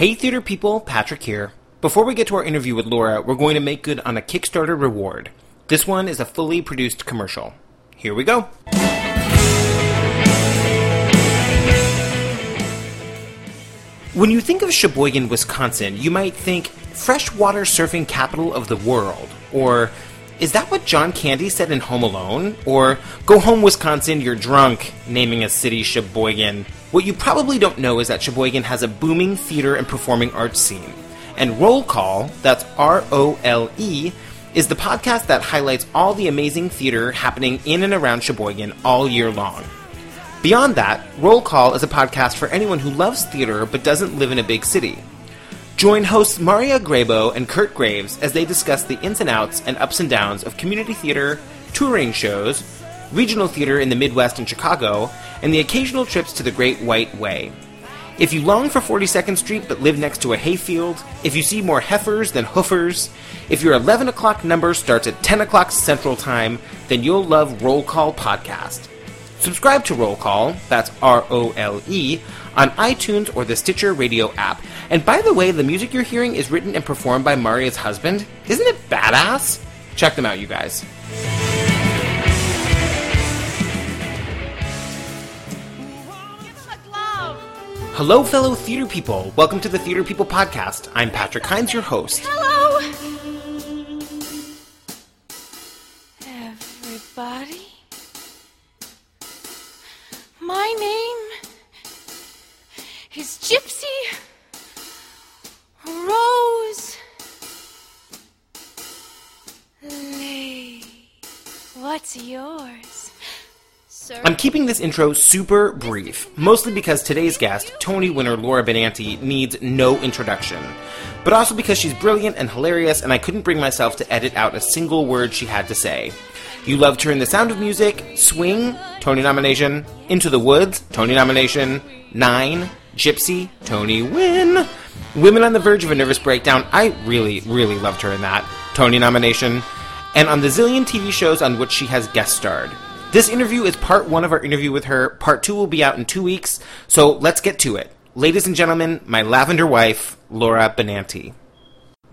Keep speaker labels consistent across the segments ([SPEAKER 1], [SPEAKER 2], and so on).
[SPEAKER 1] Hey, theater people, Patrick here. Before we get to our interview with Laura, we're going to make good on a Kickstarter reward. This one is a fully produced commercial. Here we go. When you think of Sheboygan, Wisconsin, you might think freshwater surfing capital of the world, or is that what John Candy said in Home Alone? Or go home, Wisconsin, you're drunk, naming a city Sheboygan. What you probably don't know is that Sheboygan has a booming theater and performing arts scene. And Role Call, that's R O L E, is the podcast that highlights all the amazing theater happening in and around Sheboygan all year long. Beyond that, Role Call is a podcast for anyone who loves theater but doesn't live in a big city. Join hosts Maria Grabo and Kurt Graves as they discuss the ins and outs and ups and downs of community theater, touring shows, regional theater in the Midwest and Chicago, and the occasional trips to the Great White Way. If you long for 42nd Street but live next to a hayfield, if you see more heifers than hoofers, if your 11 o'clock number starts at 10 o'clock Central Time, then you'll love Role Call Podcast. Subscribe to Role Call, that's R O L E, on iTunes or the Stitcher radio app. And by the way, the music you're hearing is written and performed by Maria's husband. Isn't it badass? Check them out, you guys. Hello, fellow theater people. Welcome to the Theater People Podcast. I'm Patrick Hinds, your host.
[SPEAKER 2] Hello! Everybody? My name is Gypsy Rose Lee. What's yours? Sir?
[SPEAKER 1] I'm keeping this intro super brief, mostly because today's guest, Tony winner Laura Benanti, needs no introduction. But also because she's brilliant and hilarious, and I couldn't bring myself to edit out a single word she had to say. You loved her in The Sound of Music, Swing, Tony nomination, Into the Woods, Tony nomination, Nine, Gypsy, Tony win, Women on the Verge of a Nervous Breakdown, I really, really loved her in that, Tony nomination, and on the zillion TV shows on which she has guest starred. This interview is part one of our interview with her. Part two will be out in two weeks, so let's get to it. Ladies and gentlemen, my lavender wife, Laura Benanti.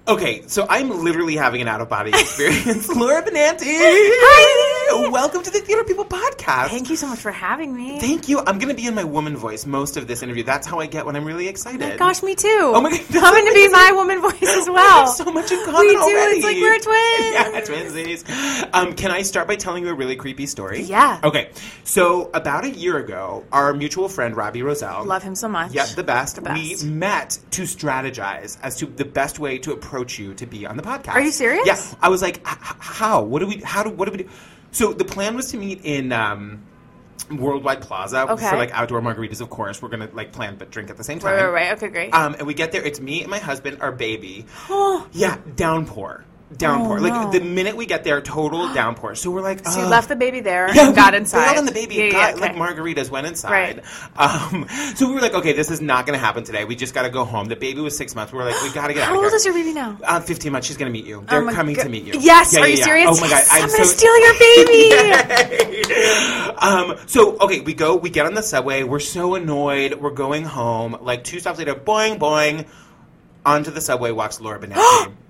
[SPEAKER 1] Okay, so I'm literally having an out of body experience. Laura Benanti!
[SPEAKER 2] Hi!
[SPEAKER 1] Welcome to the Theater People podcast.
[SPEAKER 2] Thank you so much for having me.
[SPEAKER 1] Thank you. I'm going to be in my woman voice most of this interview. That's how I get when I'm really excited.
[SPEAKER 2] Oh gosh, me too.
[SPEAKER 1] Oh my God,
[SPEAKER 2] Coming to be my woman voice as
[SPEAKER 1] We
[SPEAKER 2] well.
[SPEAKER 1] have so much in common
[SPEAKER 2] We do.
[SPEAKER 1] already.
[SPEAKER 2] It's like we're twins.
[SPEAKER 1] yeah, twinsies. Um, can I start by telling you a really creepy story?
[SPEAKER 2] Yeah.
[SPEAKER 1] Okay. So about a year ago, our mutual friend Robbie Rozelle.
[SPEAKER 2] Love him so much.
[SPEAKER 1] Yep, the best.
[SPEAKER 2] The best.
[SPEAKER 1] We met to strategize as to the best way to approach you to be on the podcast.
[SPEAKER 2] Are you serious?
[SPEAKER 1] Yeah. I was like, "H- h- how? What do we? How do? What do we do? So the plan was to meet in. Um, Worldwide Plaza
[SPEAKER 2] Okay.
[SPEAKER 1] for like outdoor margaritas. Of course, we're gonna like plan but drink at the same time.
[SPEAKER 2] Right, right, right. Okay, great.
[SPEAKER 1] Um, and we get there. It's me and my husband, our baby.
[SPEAKER 2] Oh.
[SPEAKER 1] yeah, downpour, downpour.
[SPEAKER 2] Oh,
[SPEAKER 1] like
[SPEAKER 2] no.
[SPEAKER 1] the minute we get there, total downpour. So we're like,
[SPEAKER 2] so you left the baby there
[SPEAKER 1] Yeah,
[SPEAKER 2] and got inside.
[SPEAKER 1] bailed on the baby.
[SPEAKER 2] Yeah,
[SPEAKER 1] got,
[SPEAKER 2] yeah,
[SPEAKER 1] like margaritas went inside.
[SPEAKER 2] Right.
[SPEAKER 1] Um, so we were like, okay, this is not going to happen today. We just got to go home. The baby was six months. We were like, we got to get out
[SPEAKER 2] How old is your baby now?
[SPEAKER 1] Uh, 15 months. She's going to meet you. They're
[SPEAKER 2] Oh
[SPEAKER 1] coming
[SPEAKER 2] God.
[SPEAKER 1] to meet you.
[SPEAKER 2] Yes, are you serious?
[SPEAKER 1] Oh my god, I'm,
[SPEAKER 2] I'm gonna steal your baby.
[SPEAKER 1] um, so okay, we go, we get on the subway. We're so annoyed. We're going home. Like two stops later, boing boing, onto the subway walks Laura Benanti.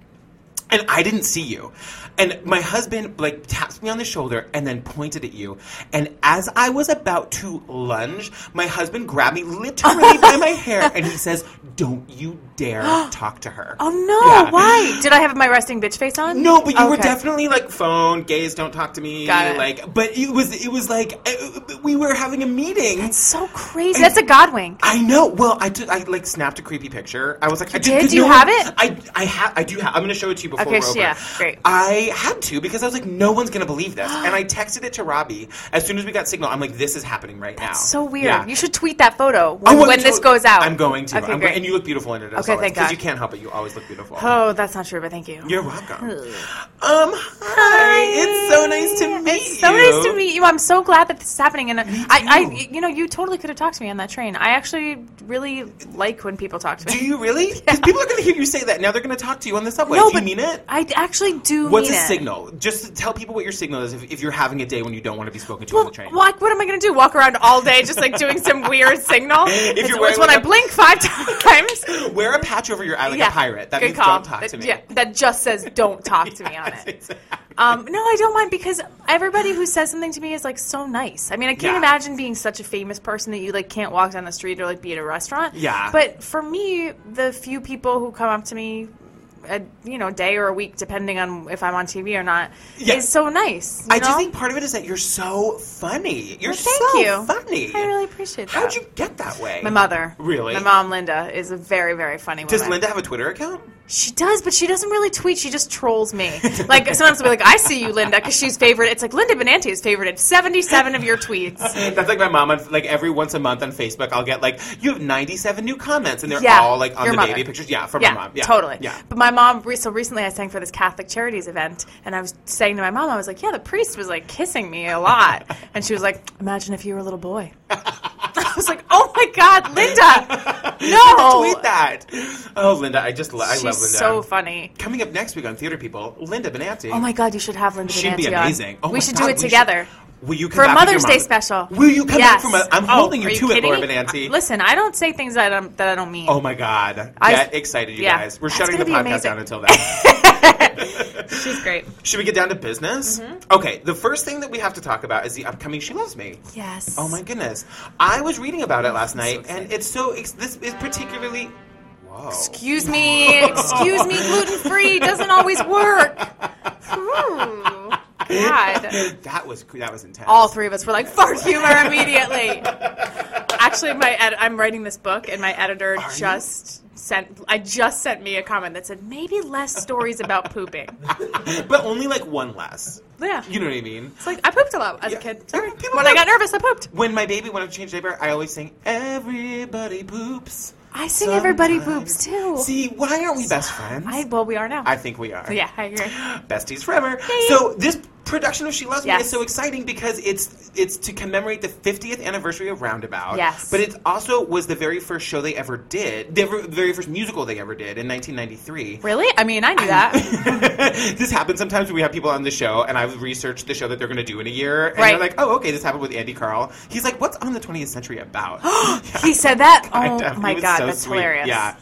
[SPEAKER 1] And I didn't see you. And my husband like taps me on the shoulder and then pointed at you. And as I was about to lunge, my husband grabbed me literally by my hair and he says, "Don't you dare talk to her."
[SPEAKER 2] Oh no!
[SPEAKER 1] Yeah.
[SPEAKER 2] Why? Did I have my resting bitch face on?
[SPEAKER 1] No, but you were definitely like phone gays. Don't talk to me.
[SPEAKER 2] Got it.
[SPEAKER 1] Like, but it was it was like uh, we were having a meeting.
[SPEAKER 2] It's so crazy. That's a god wink.
[SPEAKER 1] I know. Well, I took I like snapped a creepy picture. I was like, I
[SPEAKER 2] did?
[SPEAKER 1] 'cause
[SPEAKER 2] Do you
[SPEAKER 1] no
[SPEAKER 2] have
[SPEAKER 1] one-
[SPEAKER 2] it?
[SPEAKER 1] I I have. I do have. I'm going to show it to you before
[SPEAKER 2] Okay,
[SPEAKER 1] we're over.
[SPEAKER 2] yeah, great.
[SPEAKER 1] I had to because I was like, no one's going to believe this, and I texted it to Robbie as soon as we got signal. I'm like, this is happening right now.
[SPEAKER 2] So weird.
[SPEAKER 1] Yeah.
[SPEAKER 2] You should tweet that photo when,
[SPEAKER 1] want
[SPEAKER 2] when this goes out.
[SPEAKER 1] I'm going to.
[SPEAKER 2] Okay,
[SPEAKER 1] I'm
[SPEAKER 2] great.
[SPEAKER 1] Go- and you look beautiful in it.
[SPEAKER 2] Okay,
[SPEAKER 1] always,
[SPEAKER 2] thank
[SPEAKER 1] Because you can't help it. You always look beautiful.
[SPEAKER 2] Oh, that's not true, but thank you.
[SPEAKER 1] You're welcome. Um, hi. It's so nice to meet
[SPEAKER 2] It's so
[SPEAKER 1] you.
[SPEAKER 2] nice to meet you. I'm so glad that this is happening, and I, I, you know, you totally could have talked to me on that train. I actually really like when people talk to me.
[SPEAKER 1] Do you really? Because people are going to hear you say that. Now they're going to talk to you on the subway.
[SPEAKER 2] no,
[SPEAKER 1] Do you
[SPEAKER 2] but
[SPEAKER 1] mean it?
[SPEAKER 2] I actually do
[SPEAKER 1] What's a
[SPEAKER 2] it.
[SPEAKER 1] signal? Just tell people what your signal is if, if you're having a day when you don't want to be spoken to on the train.
[SPEAKER 2] like, what am I going to do? Walk around all day just like doing some weird signal?
[SPEAKER 1] If
[SPEAKER 2] it's,
[SPEAKER 1] you're wearing,
[SPEAKER 2] it's when I blink five times.
[SPEAKER 1] Wear a patch over your eye like
[SPEAKER 2] yeah.
[SPEAKER 1] a pirate. That
[SPEAKER 2] Good
[SPEAKER 1] means
[SPEAKER 2] call.
[SPEAKER 1] don't talk
[SPEAKER 2] that,
[SPEAKER 1] to me.
[SPEAKER 2] Yeah, that just says don't talk to me on it.
[SPEAKER 1] exactly.
[SPEAKER 2] Um, no, I don't mind because everybody who says something to me is like so nice. I mean, I can't
[SPEAKER 1] Yeah.
[SPEAKER 2] imagine being such a famous person that you like can't walk down the street or like be at a restaurant.
[SPEAKER 1] Yeah.
[SPEAKER 2] But for me, the few people who come up to me, a you know day or a week, depending on if I'm on TV or not,
[SPEAKER 1] Yeah.
[SPEAKER 2] is so nice. you
[SPEAKER 1] I just
[SPEAKER 2] know?
[SPEAKER 1] think part of it is that you're so funny. You're
[SPEAKER 2] Well, thank
[SPEAKER 1] so
[SPEAKER 2] you.
[SPEAKER 1] funny.
[SPEAKER 2] I really appreciate that.
[SPEAKER 1] How'd you get that way?
[SPEAKER 2] My mother.
[SPEAKER 1] Really?
[SPEAKER 2] My mom, Linda, is a very, very funny woman.
[SPEAKER 1] Does Linda have a Twitter account?
[SPEAKER 2] She does, but she doesn't really tweet. She just trolls me. Like sometimes I'll be like, "I see you, Linda," because she's favorite. It's like Linda Benanti is favorited seventy-seven of your tweets.
[SPEAKER 1] That's like my mom. On, like every once a month on Facebook, I'll get like you have 97 new comments, and they're
[SPEAKER 2] Yeah,
[SPEAKER 1] all like on the
[SPEAKER 2] mother.
[SPEAKER 1] baby pictures. Yeah, from
[SPEAKER 2] Yeah,
[SPEAKER 1] my mom. Yeah,
[SPEAKER 2] totally.
[SPEAKER 1] Yeah.
[SPEAKER 2] But my mom. So recently, I sang for this Catholic Charities event, and I was saying to my mom, I was like, "Yeah, the priest was like kissing me a lot," and she was like, "Imagine if you were a little boy." I was like, "Oh my God, Linda! No,
[SPEAKER 1] Tweet that. Oh, Linda, I just lo- I
[SPEAKER 2] She's
[SPEAKER 1] love Linda.
[SPEAKER 2] so funny.
[SPEAKER 1] Coming up next week on Theater People, Linda Benanti.
[SPEAKER 2] Oh my God, you should have Linda
[SPEAKER 1] She'd be
[SPEAKER 2] Benanti on.
[SPEAKER 1] amazing. Oh
[SPEAKER 2] we should
[SPEAKER 1] God,
[SPEAKER 2] do it
[SPEAKER 1] we should-
[SPEAKER 2] together.
[SPEAKER 1] Will you come
[SPEAKER 2] For a
[SPEAKER 1] back with
[SPEAKER 2] Mother's Day
[SPEAKER 1] mom?
[SPEAKER 2] special.
[SPEAKER 1] Will you come
[SPEAKER 2] yes.
[SPEAKER 1] back from a? I'm
[SPEAKER 2] Oh,
[SPEAKER 1] holding you
[SPEAKER 2] are
[SPEAKER 1] to it,
[SPEAKER 2] kidding
[SPEAKER 1] Laura
[SPEAKER 2] me?
[SPEAKER 1] Benanti.
[SPEAKER 2] Listen, I don't say things that, I'm, that I don't mean.
[SPEAKER 1] Oh my God!
[SPEAKER 2] I-
[SPEAKER 1] Get excited, you
[SPEAKER 2] yeah.
[SPEAKER 1] guys. We're
[SPEAKER 2] That's
[SPEAKER 1] shutting the
[SPEAKER 2] gonna
[SPEAKER 1] podcast
[SPEAKER 2] amazing.
[SPEAKER 1] down until then.
[SPEAKER 2] She's great.
[SPEAKER 1] Should we get down to business?
[SPEAKER 2] Mm-hmm.
[SPEAKER 1] Okay, the first thing that we have to talk about is the upcoming She Loves Me.
[SPEAKER 2] Yes.
[SPEAKER 1] Oh my goodness. I was reading about it last night,
[SPEAKER 2] excited.
[SPEAKER 1] and it's so, this is particularly. Whoa.
[SPEAKER 2] Excuse me, excuse me, gluten free doesn't always work. Ooh, God.
[SPEAKER 1] That was, that was intense.
[SPEAKER 2] All three of us were like, fart humor immediately. Actually, my ed- I'm writing this book, and my editor
[SPEAKER 1] you?
[SPEAKER 2] just sent. I just sent me a comment that said maybe less stories about pooping.
[SPEAKER 1] but only like one less.
[SPEAKER 2] Yeah,
[SPEAKER 1] You know what I mean?
[SPEAKER 2] it's like I pooped a lot as
[SPEAKER 1] Yeah.
[SPEAKER 2] a kid.
[SPEAKER 1] Yeah, people
[SPEAKER 2] When I got nervous, I pooped.
[SPEAKER 1] When my baby wanted to change diaper, I always sing, Everybody poops.
[SPEAKER 2] I sing everybody poops too.
[SPEAKER 1] See, why aren't we best friends?
[SPEAKER 2] I well, we are now.
[SPEAKER 1] I think we are.
[SPEAKER 2] yeah, I agree.
[SPEAKER 1] besties forever. So this production of She Loves Me is so exciting because it's it's to commemorate the 50th anniversary of Roundabout.
[SPEAKER 2] Yes.
[SPEAKER 1] But it also was the very first show they ever did, the very first musical they ever did in 1993.
[SPEAKER 2] Really? I mean, I knew that.
[SPEAKER 1] this happens sometimes when we have people on the show, and I've researched the show that they're going to do in a year, and
[SPEAKER 2] Right.
[SPEAKER 1] they're like, "Oh, okay, this happened with Andy Karl." He's like, "What's on the 20th century about?"
[SPEAKER 2] he said that.
[SPEAKER 1] Kind
[SPEAKER 2] Oh
[SPEAKER 1] of.
[SPEAKER 2] My god,
[SPEAKER 1] so
[SPEAKER 2] that's
[SPEAKER 1] sweet.
[SPEAKER 2] hilarious.
[SPEAKER 1] Yeah.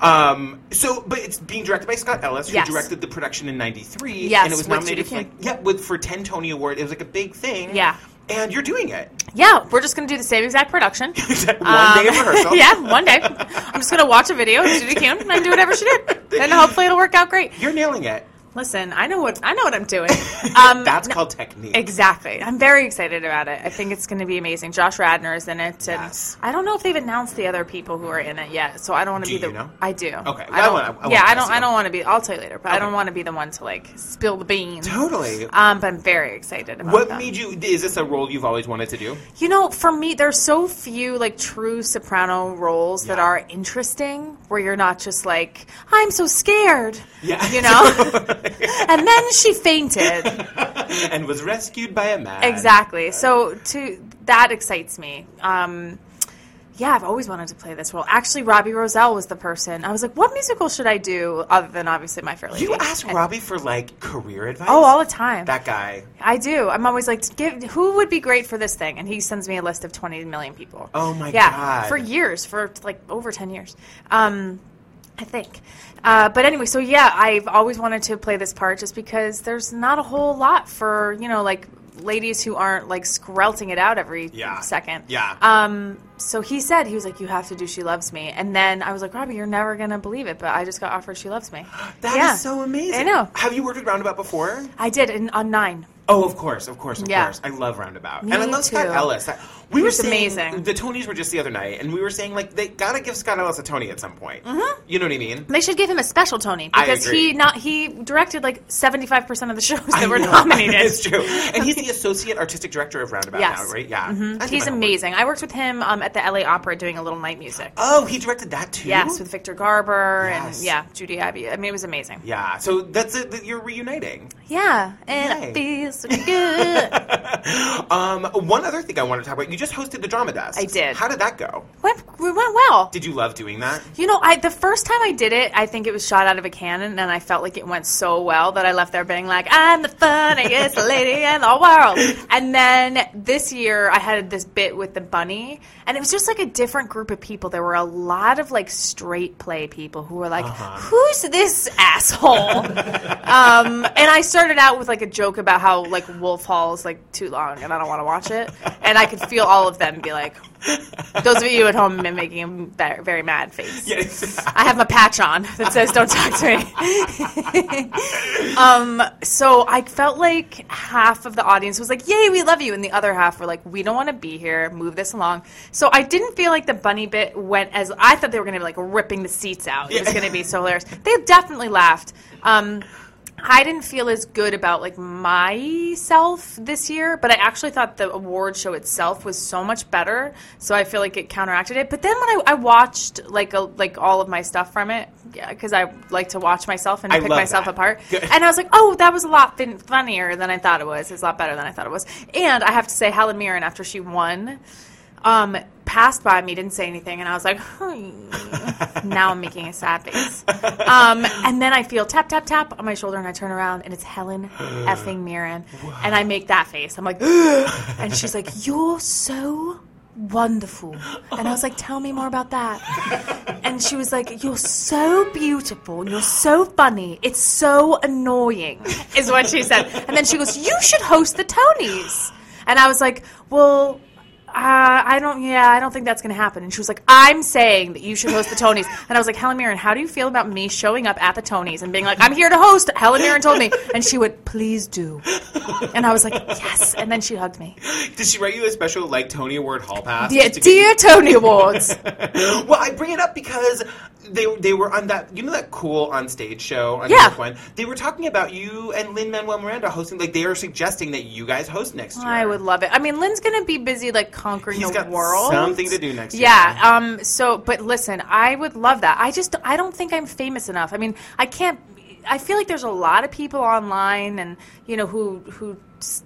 [SPEAKER 1] Um, so, but it's being directed by Scott Ellis, who
[SPEAKER 2] Yes.
[SPEAKER 1] directed the production in '93.
[SPEAKER 2] Yes,
[SPEAKER 1] and it was nominated for like yeah, with for ten Tony Award. It was like a big thing.
[SPEAKER 2] Yeah.
[SPEAKER 1] And you're doing it.
[SPEAKER 2] Yeah, we're just gonna do the same exact production.
[SPEAKER 1] one day of
[SPEAKER 2] Um,
[SPEAKER 1] rehearsal.
[SPEAKER 2] yeah, one day. I'm just gonna watch a video of Judy Kuhn and do whatever she did, and hopefully it'll work out great.
[SPEAKER 1] You're nailing it.
[SPEAKER 2] Listen, I know what I know what I'm doing. Um,
[SPEAKER 1] That's
[SPEAKER 2] no-
[SPEAKER 1] called technique.
[SPEAKER 2] Exactly. I'm very excited about it. I think it's going to be amazing. Josh Radnor is in it, and
[SPEAKER 1] Yes.
[SPEAKER 2] I don't know if they've announced the other people who are in it yet. So I don't want to
[SPEAKER 1] Do
[SPEAKER 2] be the.
[SPEAKER 1] you know?
[SPEAKER 2] I do.
[SPEAKER 1] Okay. Well, I
[SPEAKER 2] don't,
[SPEAKER 1] wanna- I
[SPEAKER 2] yeah, I don't. I don't want to be. I'll tell you later, but I don't want to be the one to like spill the beans.
[SPEAKER 1] Totally.
[SPEAKER 2] Um, but I'm very excited about it.
[SPEAKER 1] What
[SPEAKER 2] them.
[SPEAKER 1] made you? Is this a role you've always wanted to do?
[SPEAKER 2] You know, for me, there's so few like true soprano roles that are interesting, where you're not just like, I'm so scared.
[SPEAKER 1] Yeah.
[SPEAKER 2] You know? and then she fainted.
[SPEAKER 1] and was rescued by a man.
[SPEAKER 2] Exactly. So to that excites me. Um, yeah, I've always wanted to play this role. Actually, Robbie Rozelle was the person. I was like, what musical should I do other than obviously My Fair Lady?
[SPEAKER 1] You ask
[SPEAKER 2] And-
[SPEAKER 1] Robbie for like career advice.
[SPEAKER 2] Oh, all the time.
[SPEAKER 1] that guy.
[SPEAKER 2] I do. I'm always like, give who would be great for this thing, and he sends me a list of 20 million people.
[SPEAKER 1] Oh my
[SPEAKER 2] yeah,
[SPEAKER 1] God.
[SPEAKER 2] for years, for like over 10 years, um, I think. Uh, but anyway, so yeah, I've always wanted to play this part just because there's not a whole lot for you know like ladies who aren't like skrelting it out every
[SPEAKER 1] Yeah.
[SPEAKER 2] second.
[SPEAKER 1] Yeah.
[SPEAKER 2] Um, so he said he was like, "You have to do She Loves Me," and then I was like, "Robbie, you're never gonna believe it," but I just got offered She Loves Me.
[SPEAKER 1] That is
[SPEAKER 2] yeah.
[SPEAKER 1] so amazing.
[SPEAKER 2] I know.
[SPEAKER 1] Have you worked with Roundabout before?
[SPEAKER 2] I did in, on Nine.
[SPEAKER 1] Oh, of course, of course, of
[SPEAKER 2] Yeah.
[SPEAKER 1] course. I love Roundabout,
[SPEAKER 2] Me
[SPEAKER 1] and I love Scott
[SPEAKER 2] too.
[SPEAKER 1] Ellis. That- we were saying
[SPEAKER 2] amazing.
[SPEAKER 1] the Tonys were just the other night, and we were saying like they gotta give Scott Ellis a Tony at some point.
[SPEAKER 2] Mm-hmm.
[SPEAKER 1] You know what I mean?
[SPEAKER 2] They should give him a special Tony
[SPEAKER 1] I
[SPEAKER 2] because he not he directed like seventy five percent of the shows
[SPEAKER 1] I
[SPEAKER 2] that were
[SPEAKER 1] know.
[SPEAKER 2] nominated.
[SPEAKER 1] it's true, and he's the associate artistic director of Roundabout
[SPEAKER 2] Yes.
[SPEAKER 1] now, right? Yeah,
[SPEAKER 2] Mhm. He's amazing. I worked with him um, at the LA Opera doing a little night music.
[SPEAKER 1] Oh, he directed that too.
[SPEAKER 2] Yes, with Victor Garber
[SPEAKER 1] Yes.
[SPEAKER 2] and yeah, Judy Ivey. I mean, it was amazing.
[SPEAKER 1] yeah. So that's it. that You're reuniting.
[SPEAKER 2] Yeah, and
[SPEAKER 1] Yay.
[SPEAKER 2] it feels so good.
[SPEAKER 1] Um, one other thing I want to talk about. You just hosted the drama desk.
[SPEAKER 2] I did.
[SPEAKER 1] How did that go?
[SPEAKER 2] Went, we went well.
[SPEAKER 1] Did you love doing that?
[SPEAKER 2] You know, I the first time I did it, I think it was shot out of a cannon, and I felt like it went so well that I left there being like, "I'm the funniest lady in the world." And then this year, I had this bit with the bunny, and it was just like a different group of people. There were a lot of like straight play people who were like, "Who's this asshole?" um, and I started out with like a joke about how like Wolf Hall is like too long, and I don't want to watch it, and I could feel all of them be like. Those of you at home have been making a very, very mad face.
[SPEAKER 1] Yes.
[SPEAKER 2] I have a patch on that says "Don't talk to me." um, so I felt like half of the audience was like, "Yay, we love you," and the other half were like, "We don't want to be here. Move this along." So I didn't feel like the bunny bit went as I thought they were going to be like ripping the seats out. It was going to be so hilarious. They definitely laughed. Um, I didn't feel as good about like myself this year, but I actually thought the award show itself was so much better. So I feel like it counteracted it. But then when I, I watched like a, like all of my stuff from it, because I like to watch myself and
[SPEAKER 1] I
[SPEAKER 2] pick myself
[SPEAKER 1] that.
[SPEAKER 2] apart,
[SPEAKER 1] Good.
[SPEAKER 2] and I was like, oh, that was a lot fin- funnier than I thought it was. It's a lot better than I thought it was. And I have to say, Helen Mirren after she won. Um, passed by me, didn't say anything, and I was like, now I'm making a sad face. Um, and then I feel tap, tap, tap on my shoulder, and I turn around, and it's Helen effing Mirren. And I make that face. I'm like, and she's like, you're so wonderful. And I was like, tell me more about that. And she was like, you're so beautiful, and you're so funny. It's so annoying, is what she said. And then she goes, you should host the Tonys. And I was like, well, uh, I don't. Yeah, I don't think that's going to happen. And she was like, "I'm saying that you should host the Tonys." And I was like, "Helen Mirren, how do you feel about me showing up at the Tonys and being like, I'm here to host?" Helen Mirren told me, and she went, "Please do." And I was like, "Yes." And then she hugged me.
[SPEAKER 1] Did she write you a special like Tony Award hall pass? Just to get-
[SPEAKER 2] dear Tony Awards.
[SPEAKER 1] well, I bring it up because they they were on that you know that cool on stage show on
[SPEAKER 2] Yeah.
[SPEAKER 1] one. They were talking about you and Lin Manuel Miranda hosting. Like they are suggesting that you guys host next year.
[SPEAKER 2] I would love it. I mean, Lin's going to be busy like conquering
[SPEAKER 1] He's
[SPEAKER 2] the
[SPEAKER 1] got
[SPEAKER 2] world.
[SPEAKER 1] something to do next year.
[SPEAKER 2] Yeah. Um. So, but listen, I would love that. I just, I don't think I'm famous enough. I mean, I can't. I feel like there's a lot of people online, and you know, who who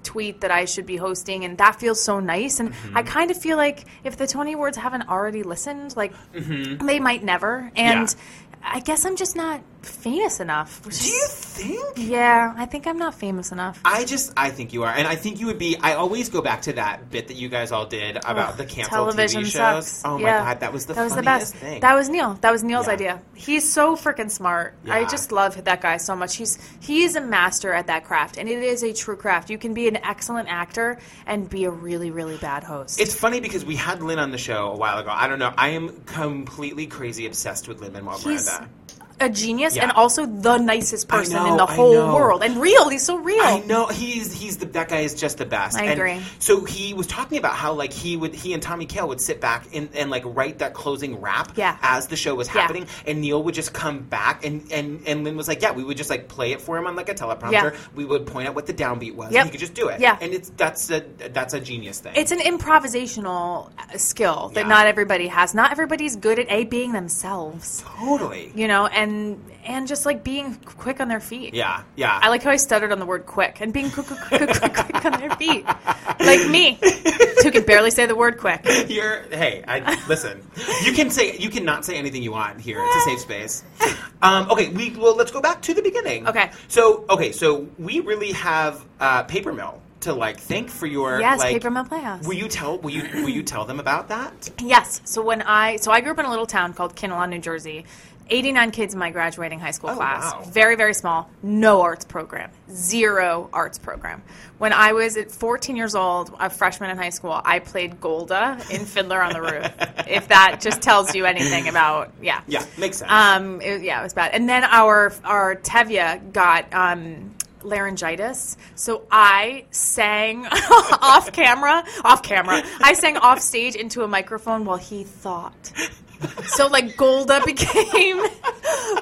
[SPEAKER 2] tweet that I should be hosting, and that feels so nice. And
[SPEAKER 1] Mm-hmm.
[SPEAKER 2] I kind of feel like if the Tony Awards haven't already listened, like they might never. And
[SPEAKER 1] Mm-hmm. Yeah.
[SPEAKER 2] I guess I'm just not famous enough.
[SPEAKER 1] Do you think?
[SPEAKER 2] Yeah, I think I'm not famous enough.
[SPEAKER 1] I just, I think you are, and I think you would be. I always go back to that bit that you guys all did about
[SPEAKER 2] Ugh,
[SPEAKER 1] the canceled
[SPEAKER 2] television
[SPEAKER 1] TV shows.
[SPEAKER 2] sucks.
[SPEAKER 1] Oh my
[SPEAKER 2] Yeah.
[SPEAKER 1] god, that was the
[SPEAKER 2] that was the best.
[SPEAKER 1] thing.
[SPEAKER 2] That was Neil. That was Neil's
[SPEAKER 1] Yeah.
[SPEAKER 2] idea. He's so freaking smart. I just love that guy so much. He's he is a master at that craft, and it is a true craft. You can be an excellent actor and be a really really bad host.
[SPEAKER 1] It's funny because we had Lin on the show a while ago. I don't know. I am completely crazy obsessed with Lin Manuel Miranda.
[SPEAKER 2] A genius
[SPEAKER 1] Yeah.
[SPEAKER 2] and also the nicest person
[SPEAKER 1] know,
[SPEAKER 2] in the whole world and real. He's so real.
[SPEAKER 1] I know he's he's the that guy is just the best.
[SPEAKER 2] I
[SPEAKER 1] And
[SPEAKER 2] agree.
[SPEAKER 1] So he was talking about how like he would he and Tommy Kail would sit back and, and like write that closing rap
[SPEAKER 2] Yeah.
[SPEAKER 1] as the show was
[SPEAKER 2] Yeah.
[SPEAKER 1] happening, and Neil would just come back and and and Lin was like, yeah, we would just like play it for him on like a teleprompter.
[SPEAKER 2] Yeah.
[SPEAKER 1] We would point out what the downbeat was,
[SPEAKER 2] Yep.
[SPEAKER 1] and he could just do it.
[SPEAKER 2] Yeah.
[SPEAKER 1] and it's that's a that's a genius thing.
[SPEAKER 2] It's an improvisational uh, skill that
[SPEAKER 1] Yeah.
[SPEAKER 2] not everybody has. Not everybody's good at a being themselves.
[SPEAKER 1] totally.
[SPEAKER 2] You know, and and just like being quick on their feet.
[SPEAKER 1] Yeah, yeah.
[SPEAKER 2] I like how I stuttered on the word quick and being quick, quick, quick, quick, quick on their feet. Like me, who can barely say the word quick.
[SPEAKER 1] You're hey, I listen. You can say you cannot say anything you want here. It's a safe space. Um, okay, we well let's go back to the beginning.
[SPEAKER 2] Okay.
[SPEAKER 1] So okay, so we really have uh, Paper Mill to like thank for your
[SPEAKER 2] Yes,
[SPEAKER 1] like,
[SPEAKER 2] Paper Mill Playhouse.
[SPEAKER 1] Will you tell will you will you tell them about that?
[SPEAKER 2] Yes. So when I so I grew up in a little town called Kinnelon, New Jersey. 89 kids in my graduating high school
[SPEAKER 1] Oh,
[SPEAKER 2] class.
[SPEAKER 1] wow.
[SPEAKER 2] Very, very small. No arts program. Zero arts program. When I was at 14 years old, a freshman in high school, I played Golde in Fiddler on the Roof. if that just tells you anything about, yeah.
[SPEAKER 1] Yeah, makes sense.
[SPEAKER 2] Um, it, yeah, it was bad. And then our our Tevye got um, laryngitis, so I sang off camera, off camera. I sang off stage into a microphone while he thought. So like Golde became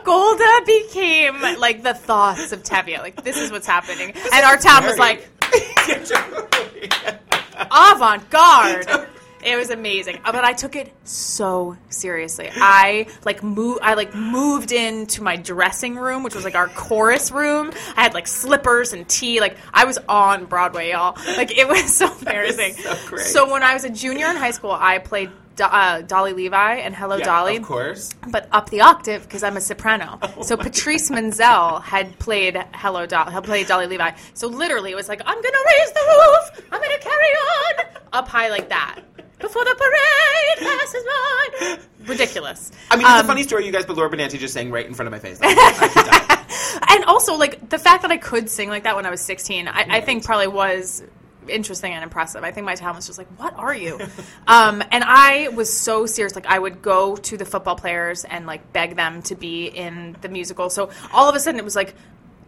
[SPEAKER 2] Golde became like the thoughts of Tevye. Like this is what's happening, and our town was like avant garde. It was amazing, but I took it so seriously. I like moved. I like moved into my dressing room, which was like our chorus room. I had like slippers and tea. Like I was on Broadway, y'all. Like it was so embarrassing.
[SPEAKER 1] so.
[SPEAKER 2] So when I was a junior in high school, I played Do- uh, Dolly Levi and Hello
[SPEAKER 1] Yeah,
[SPEAKER 2] Dolly
[SPEAKER 1] Of course.
[SPEAKER 2] but up the octave because I'm a soprano. So Patrice Munsel had played Hello Dolly, had played Dolly Levi. So literally, it was like, I'm gonna raise the roof, I'm gonna carry on up high like that before the parade passes by. Ridiculous.
[SPEAKER 1] I mean, it's
[SPEAKER 2] Um,
[SPEAKER 1] a funny story, you guys, but Laura Benanti just sang right in front of my face. I could die.
[SPEAKER 2] and also like the fact that I could sing like that when I was 16, I, I think probably was interesting and impressive. I think my talent was just like, what are you? um, and I was so serious. Like I would go to the football players and like beg them to be in the musical. So all of a sudden it was like.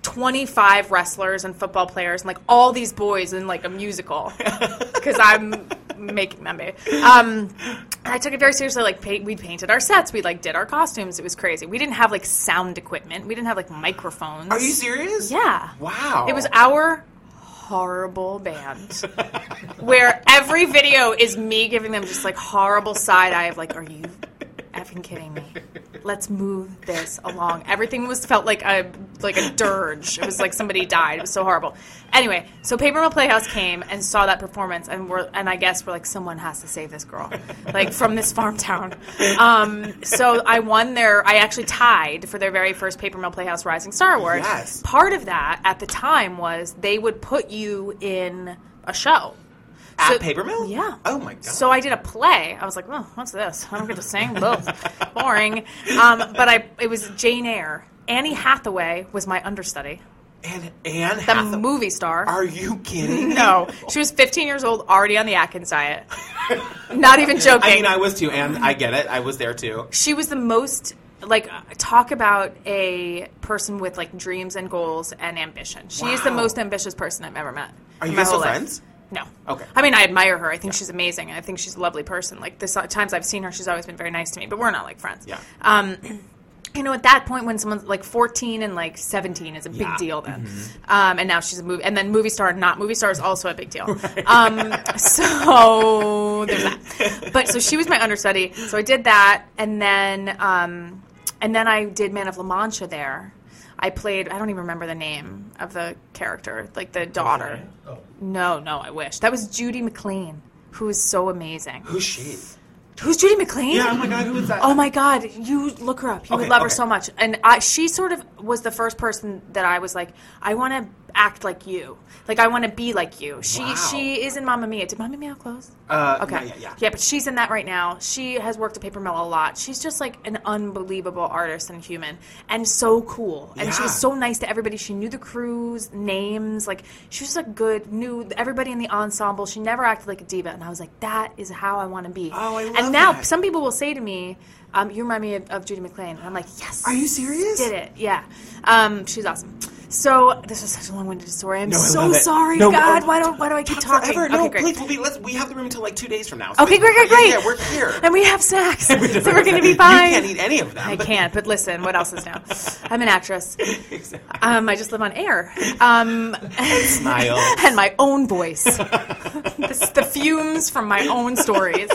[SPEAKER 2] 25 wrestlers and football players and like all these boys in like a musical because I'm making them be. Um, I took it very seriously. Like pa- we painted our sets, we like did our costumes. It was crazy. We didn't have like sound equipment. We didn't have like microphones.
[SPEAKER 1] Are you serious?
[SPEAKER 2] Yeah.
[SPEAKER 1] Wow.
[SPEAKER 2] It was our horrible band. Where every video is me giving them just like horrible side eye of like, are you effing kidding me? Let's move this along. Everything was felt like a like a dirge. It was like somebody died. It was so horrible. Anyway, so Paper Mill Playhouse came and saw that performance, and we're and I guess we're like, someone has to save this girl, like from this farm town. Um, so I won their. I actually tied for their very first Paper Mill Playhouse Rising Star Award.
[SPEAKER 1] Yes.
[SPEAKER 2] Part of that at the time was they would put you in a show.
[SPEAKER 1] At
[SPEAKER 2] So-
[SPEAKER 1] Paper Mill?
[SPEAKER 2] Yeah.
[SPEAKER 1] Oh my god.
[SPEAKER 2] So I did a play. I was like, "Oh, what's this? I don't get to sing. Ugh, boring." Um, but I, it was Jane Eyre. Annie Hathaway was my understudy.
[SPEAKER 1] and Anne
[SPEAKER 2] The
[SPEAKER 1] Hathaway.
[SPEAKER 2] movie star.
[SPEAKER 1] Are you kidding?
[SPEAKER 2] no, she was 15 years old, already on the Atkins diet. Not even joking.
[SPEAKER 1] I mean, I was too, and I get it. I was there too.
[SPEAKER 2] she was the most like talk about a person with like dreams and goals and ambition. She is the most ambitious person I've ever met.
[SPEAKER 1] Are you guys still friends?
[SPEAKER 2] No.
[SPEAKER 1] Okay.
[SPEAKER 2] I mean, I admire her. I think she's amazing. and I think she's a lovely person. Like the times I've seen her, she's always been very nice to me. But we're not like friends.
[SPEAKER 1] Yeah.
[SPEAKER 2] Um, you know, at that point when someone's like 14 and like 17 is a big
[SPEAKER 1] Yeah.
[SPEAKER 2] deal then. Um, and now she's a movie, and then movie star, not movie star is also a big deal. Um, so there's that. But so she was my understudy. So I did that, and then um, and then I did Man of La Mancha there. I played. I don't even remember the name of the character, like the daughter. Oh. No, no, I wish that was Judy McLane, who is so amazing.
[SPEAKER 1] Who's she?
[SPEAKER 2] Who's Judy McLane?
[SPEAKER 1] Yeah. Oh my god. Who is that?
[SPEAKER 2] Oh my God! You look her up. You
[SPEAKER 1] Okay,
[SPEAKER 2] would love her
[SPEAKER 1] okay.
[SPEAKER 2] so much. And I, she sort of was the first person that I was like, I want to act like you. Like I want to be like you. She
[SPEAKER 1] Wow.
[SPEAKER 2] she is in Mamma Mia. Did Mamma Mia close?
[SPEAKER 1] Uh,
[SPEAKER 2] Okay.
[SPEAKER 1] yet, yeah.
[SPEAKER 2] Yeah, but she's in that right now. She has worked at Paper Mill a lot. She's just like an unbelievable artist and human, and so cool. And she was so nice to everybody. She knew the crew's names. Like she was a good knew everybody in the ensemble. She never acted like a diva, and I was like, that is how I want to be.
[SPEAKER 1] Oh, I love
[SPEAKER 2] and now
[SPEAKER 1] that.
[SPEAKER 2] some people will say to me, um, "You remind me of, of Judy McLane," and I'm like, "Yes."
[SPEAKER 1] Are you serious?
[SPEAKER 2] Did it? Yeah. Um, she's awesome. So this is such a long-winded story. I'm
[SPEAKER 1] No,
[SPEAKER 2] so sorry,
[SPEAKER 1] No,
[SPEAKER 2] God.
[SPEAKER 1] oh,
[SPEAKER 2] why don't Why do I keep
[SPEAKER 1] Talk
[SPEAKER 2] talking?
[SPEAKER 1] Forever. No,
[SPEAKER 2] okay,
[SPEAKER 1] please. We'll be, let's, we have the room until like two days from now. so
[SPEAKER 2] Okay,
[SPEAKER 1] we-
[SPEAKER 2] great, great,
[SPEAKER 1] yeah,
[SPEAKER 2] great.
[SPEAKER 1] Yeah, we're here.
[SPEAKER 2] And we have snacks, so we're going to be fine.
[SPEAKER 1] You can't eat any of them.
[SPEAKER 2] I can't, but listen, what else is now? I'm an actress.
[SPEAKER 1] exactly.
[SPEAKER 2] Um, I just live on air. Um,
[SPEAKER 1] Smile.
[SPEAKER 2] and my own voice. the, the fumes from my own stories.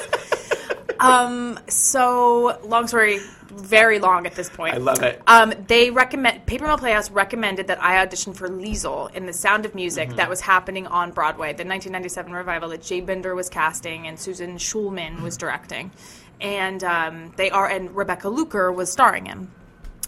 [SPEAKER 2] Um, so, long story, very long at this point.
[SPEAKER 1] I love it.
[SPEAKER 2] Um, they recommend Paper Mill Playhouse recommended that I audition for Liesel in The Sound of Music
[SPEAKER 1] Mm-hmm.
[SPEAKER 2] that was happening on Broadway, the 1997 revival that Jay Binder was casting and Susan Schulman was directing, and um, they are and Rebecca Luker was starring in.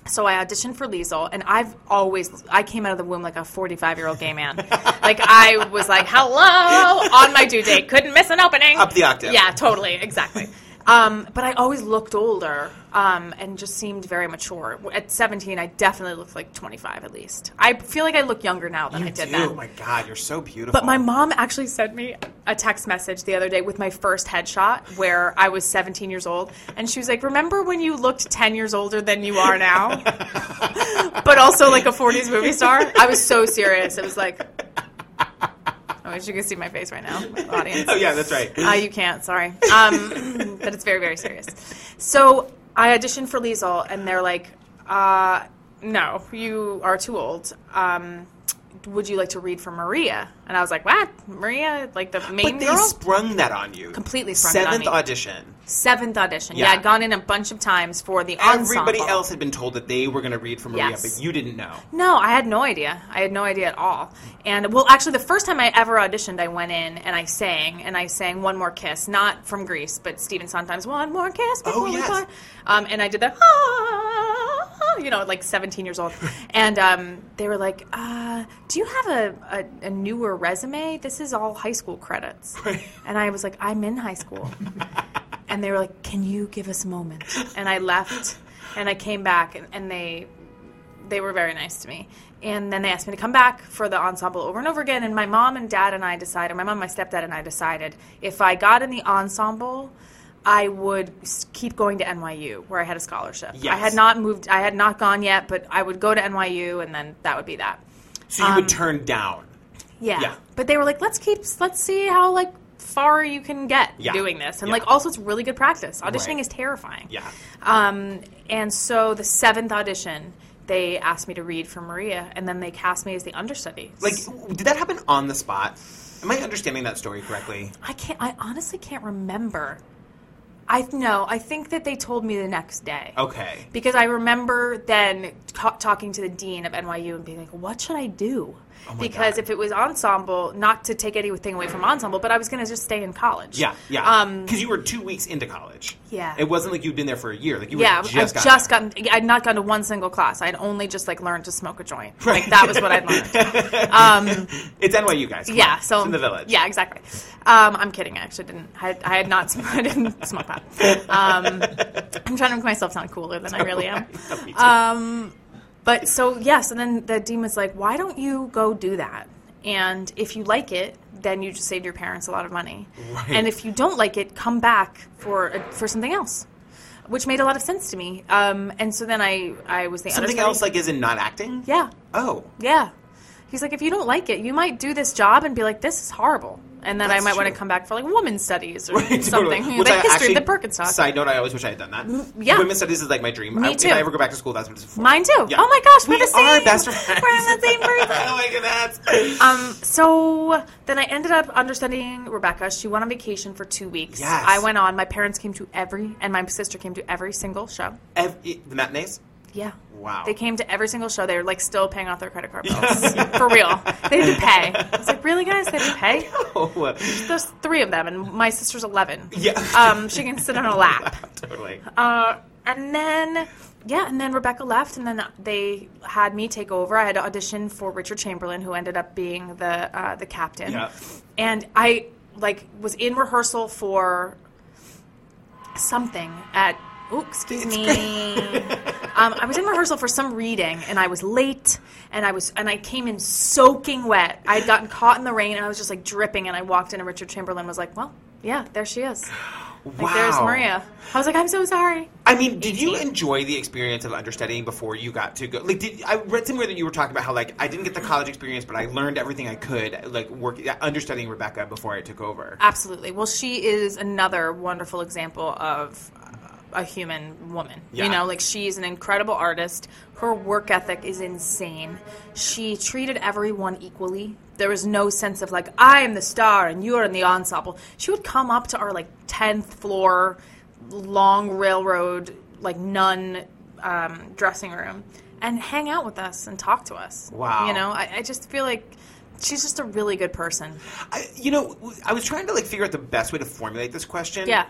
[SPEAKER 2] So I auditioned for Liesel, and I've always I came out of the womb like a 45 year old gay man. like I was like, "Hello!" on my due date, couldn't miss an opening.
[SPEAKER 1] Up the octave.
[SPEAKER 2] Yeah, totally, exactly. Um, but I always looked older um, and just seemed very mature. At 17, I definitely looked like 25 at least. I feel like I look younger now than
[SPEAKER 1] You
[SPEAKER 2] I did
[SPEAKER 1] do.
[SPEAKER 2] then.
[SPEAKER 1] Oh my god, you're so beautiful.
[SPEAKER 2] But my mom actually sent me a text message the other day with my first headshot where I was 17 years old. And she was like, Remember when you looked 10 years older than you are now? but also like a 40s movie star? I was so serious. It was like, Wish you could see my face right now, audience.
[SPEAKER 1] Oh yeah, that's right.
[SPEAKER 2] Uh, you can't, sorry. Um, but it's very, very serious. So I auditioned for Liesel, and they're like, uh, no, you are too old. Um, would you like to read for Maria? And I was like, what? Maria, like the main
[SPEAKER 1] But they
[SPEAKER 2] girl?
[SPEAKER 1] sprung that on you.
[SPEAKER 2] Completely sprung
[SPEAKER 1] Seventh audition.
[SPEAKER 2] Seventh audition. Yeah.
[SPEAKER 1] Yeah.
[SPEAKER 2] I'd gone in a bunch of times for the
[SPEAKER 1] Everybody
[SPEAKER 2] ensemble.
[SPEAKER 1] else had been told that they were going to read for Maria,
[SPEAKER 2] Yes.
[SPEAKER 1] but you didn't know.
[SPEAKER 2] No, I had no idea. I had no idea at all. And well, actually, the first time I ever auditioned, I went in and I sang, and I sang "One More Kiss," not from Grease, but Stephen Sondheim's "One More Kiss."
[SPEAKER 1] Oh,
[SPEAKER 2] Before we
[SPEAKER 1] yes.
[SPEAKER 2] part." Um, and I did the, ah, you know, like 17 years old, and um, they were like, uh, "Do you have a, a, a newer resume? This is all high school credits." And I was like, "I'm in high school." and they were like, "Can you give us a moment?" And I left, and I came back, and, and they they were very nice to me. And then they asked me to come back for the ensemble over and over again. And my mom and dad and I decided, my mom, my stepdad, and I decided if I got in the ensemble, I would keep going to NYU where I had a scholarship.
[SPEAKER 1] Yes.
[SPEAKER 2] I had not moved, I had not gone yet, but I would go to NYU, and then that would be that.
[SPEAKER 1] So you would um, turn down.
[SPEAKER 2] Yeah.
[SPEAKER 1] Yeah.
[SPEAKER 2] But they were like, let's keep, let's see how like far you can get
[SPEAKER 1] Yeah.
[SPEAKER 2] doing this, and
[SPEAKER 1] Yeah.
[SPEAKER 2] like also it's really good practice. Auditioning
[SPEAKER 1] Right.
[SPEAKER 2] is terrifying.
[SPEAKER 1] Yeah.
[SPEAKER 2] Um, and so the seventh audition, they asked me to read for Maria, and then they cast me as the understudy.
[SPEAKER 1] Like, did that happen on the spot? Am I understanding that story correctly?
[SPEAKER 2] I can't. I honestly can't remember. I no. I think that they told me the next day.
[SPEAKER 1] Okay.
[SPEAKER 2] Because I remember then ta- talking to the dean of NYU and being like, "What should I do?"
[SPEAKER 1] Oh
[SPEAKER 2] because
[SPEAKER 1] God.
[SPEAKER 2] if it was ensemble, not to take anything away from ensemble, but I was going to just stay in college.
[SPEAKER 1] Yeah, yeah.
[SPEAKER 2] Um,
[SPEAKER 1] Because you were two weeks into college.
[SPEAKER 2] Yeah.
[SPEAKER 1] It wasn't like you'd been there for a year. Like you
[SPEAKER 2] yeah,
[SPEAKER 1] were just
[SPEAKER 2] I'd just gotten. I'd not gone to one single class. I'd only just like learned to smoke a joint.
[SPEAKER 1] Right.
[SPEAKER 2] Like that was what I'd learned. um,
[SPEAKER 1] It's NYU guys. Come
[SPEAKER 2] yeah,
[SPEAKER 1] on.
[SPEAKER 2] so
[SPEAKER 1] it's in the village.
[SPEAKER 2] Yeah, exactly. Um, I'm kidding. I actually didn't. I, I had not. I didn't smoke pot. Um, I'm trying to make myself sound cooler than I really am. But so yes, and then the was like, "Why don't you go do that? And if you like it, then you just saved your parents a lot of money.
[SPEAKER 1] Right.
[SPEAKER 2] And if you don't like it, come back for a, for something else." Which made a lot of sense to me. Um, and so then I, I was the
[SPEAKER 1] Something
[SPEAKER 2] understudy.
[SPEAKER 1] else, like, is in not acting?
[SPEAKER 2] yeah,
[SPEAKER 1] Oh.
[SPEAKER 2] yeah. He's like, if you don't like it, you might do this job and be like, this is horrible. And then
[SPEAKER 1] That's
[SPEAKER 2] I might want to come back for like women's studies or
[SPEAKER 1] Right,
[SPEAKER 2] something.
[SPEAKER 1] totally. Which
[SPEAKER 2] the
[SPEAKER 1] I
[SPEAKER 2] history
[SPEAKER 1] actually-
[SPEAKER 2] of the Birkenstock.
[SPEAKER 1] Side note, I always wish I had done that.
[SPEAKER 2] yeah.
[SPEAKER 1] Women's studies is like my dream.
[SPEAKER 2] Me
[SPEAKER 1] I,
[SPEAKER 2] too.
[SPEAKER 1] If I ever go back to school, that's what it's for.
[SPEAKER 2] Mine too.
[SPEAKER 1] Yeah.
[SPEAKER 2] Oh my gosh, we're
[SPEAKER 1] we
[SPEAKER 2] the same.
[SPEAKER 1] are best friends.
[SPEAKER 2] We're in the same person.
[SPEAKER 1] oh my goodness.
[SPEAKER 2] Um, so then I ended up understudying Rebecca. She went on vacation for two weeks.
[SPEAKER 1] Yes.
[SPEAKER 2] I went on. My parents came to every, and my sister came to every single show.
[SPEAKER 1] Ev- the matinees?
[SPEAKER 2] Yeah.
[SPEAKER 1] Wow.
[SPEAKER 2] They came to every single show. They were like still paying off their credit card bills. for real. They didn't pay. I was like, really, guys? They didn't pay?
[SPEAKER 1] Oh,
[SPEAKER 2] There's three of them, and my sister's 11.
[SPEAKER 1] yeah.
[SPEAKER 2] Um, she can sit on a lap.
[SPEAKER 1] totally.
[SPEAKER 2] Uh, and then, yeah, and then Rebecca left, and then they had me take over. I had to audition for Richard Chamberlain, who ended up being the uh, the captain.
[SPEAKER 1] Yeah.
[SPEAKER 2] And I like was in rehearsal for something at. Oh, excuse
[SPEAKER 1] It's
[SPEAKER 2] me. um, I was in rehearsal for some reading, and I was late, and I was, and I came in soaking wet. I had gotten caught in the rain, and I was just like dripping. And I walked in, and Richard Chamberlain was like, "Well, yeah, there she is. Like,
[SPEAKER 1] wow.
[SPEAKER 2] there's Maria." I was like, "I'm so sorry."
[SPEAKER 1] I mean, did you enjoy the experience of understudying before you got to go? Like, did I read somewhere that you were talking about how like I didn't get the college experience, but I learned everything I could, like work understudying Rebecca before I took over.
[SPEAKER 2] Absolutely. Well, she is another wonderful example of uh, a human woman.
[SPEAKER 1] Yeah.
[SPEAKER 2] You know, like she's an incredible artist. Her work ethic is insane. She treated everyone equally. There was no sense of like I am the star and you're in the ensemble. She would come up to our like 10th floor long railroad like nun um, dressing room and hang out with us and talk to us.
[SPEAKER 1] Wow.
[SPEAKER 2] You know, I, I just feel like she's just a really good person.
[SPEAKER 1] I, you know, I was trying to like figure out the best way to formulate this question.
[SPEAKER 2] Yeah.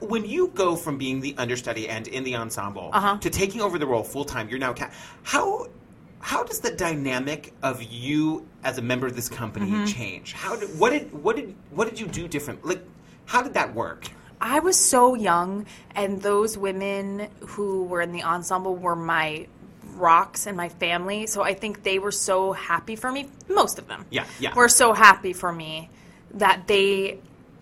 [SPEAKER 1] When you go from being the understudy and in the ensemble
[SPEAKER 2] Uh-huh.
[SPEAKER 1] to taking over the role full time, you're now ca- how how does the dynamic of you as a member of this company
[SPEAKER 2] Mm-hmm.
[SPEAKER 1] change? How did what did what did what did you do different? Like, how did that work?
[SPEAKER 2] I was so young, and those women who were in the ensemble were my rocks and my family. So I think they were so happy for me. Most of them,
[SPEAKER 1] Yeah, yeah.
[SPEAKER 2] were so happy for me that they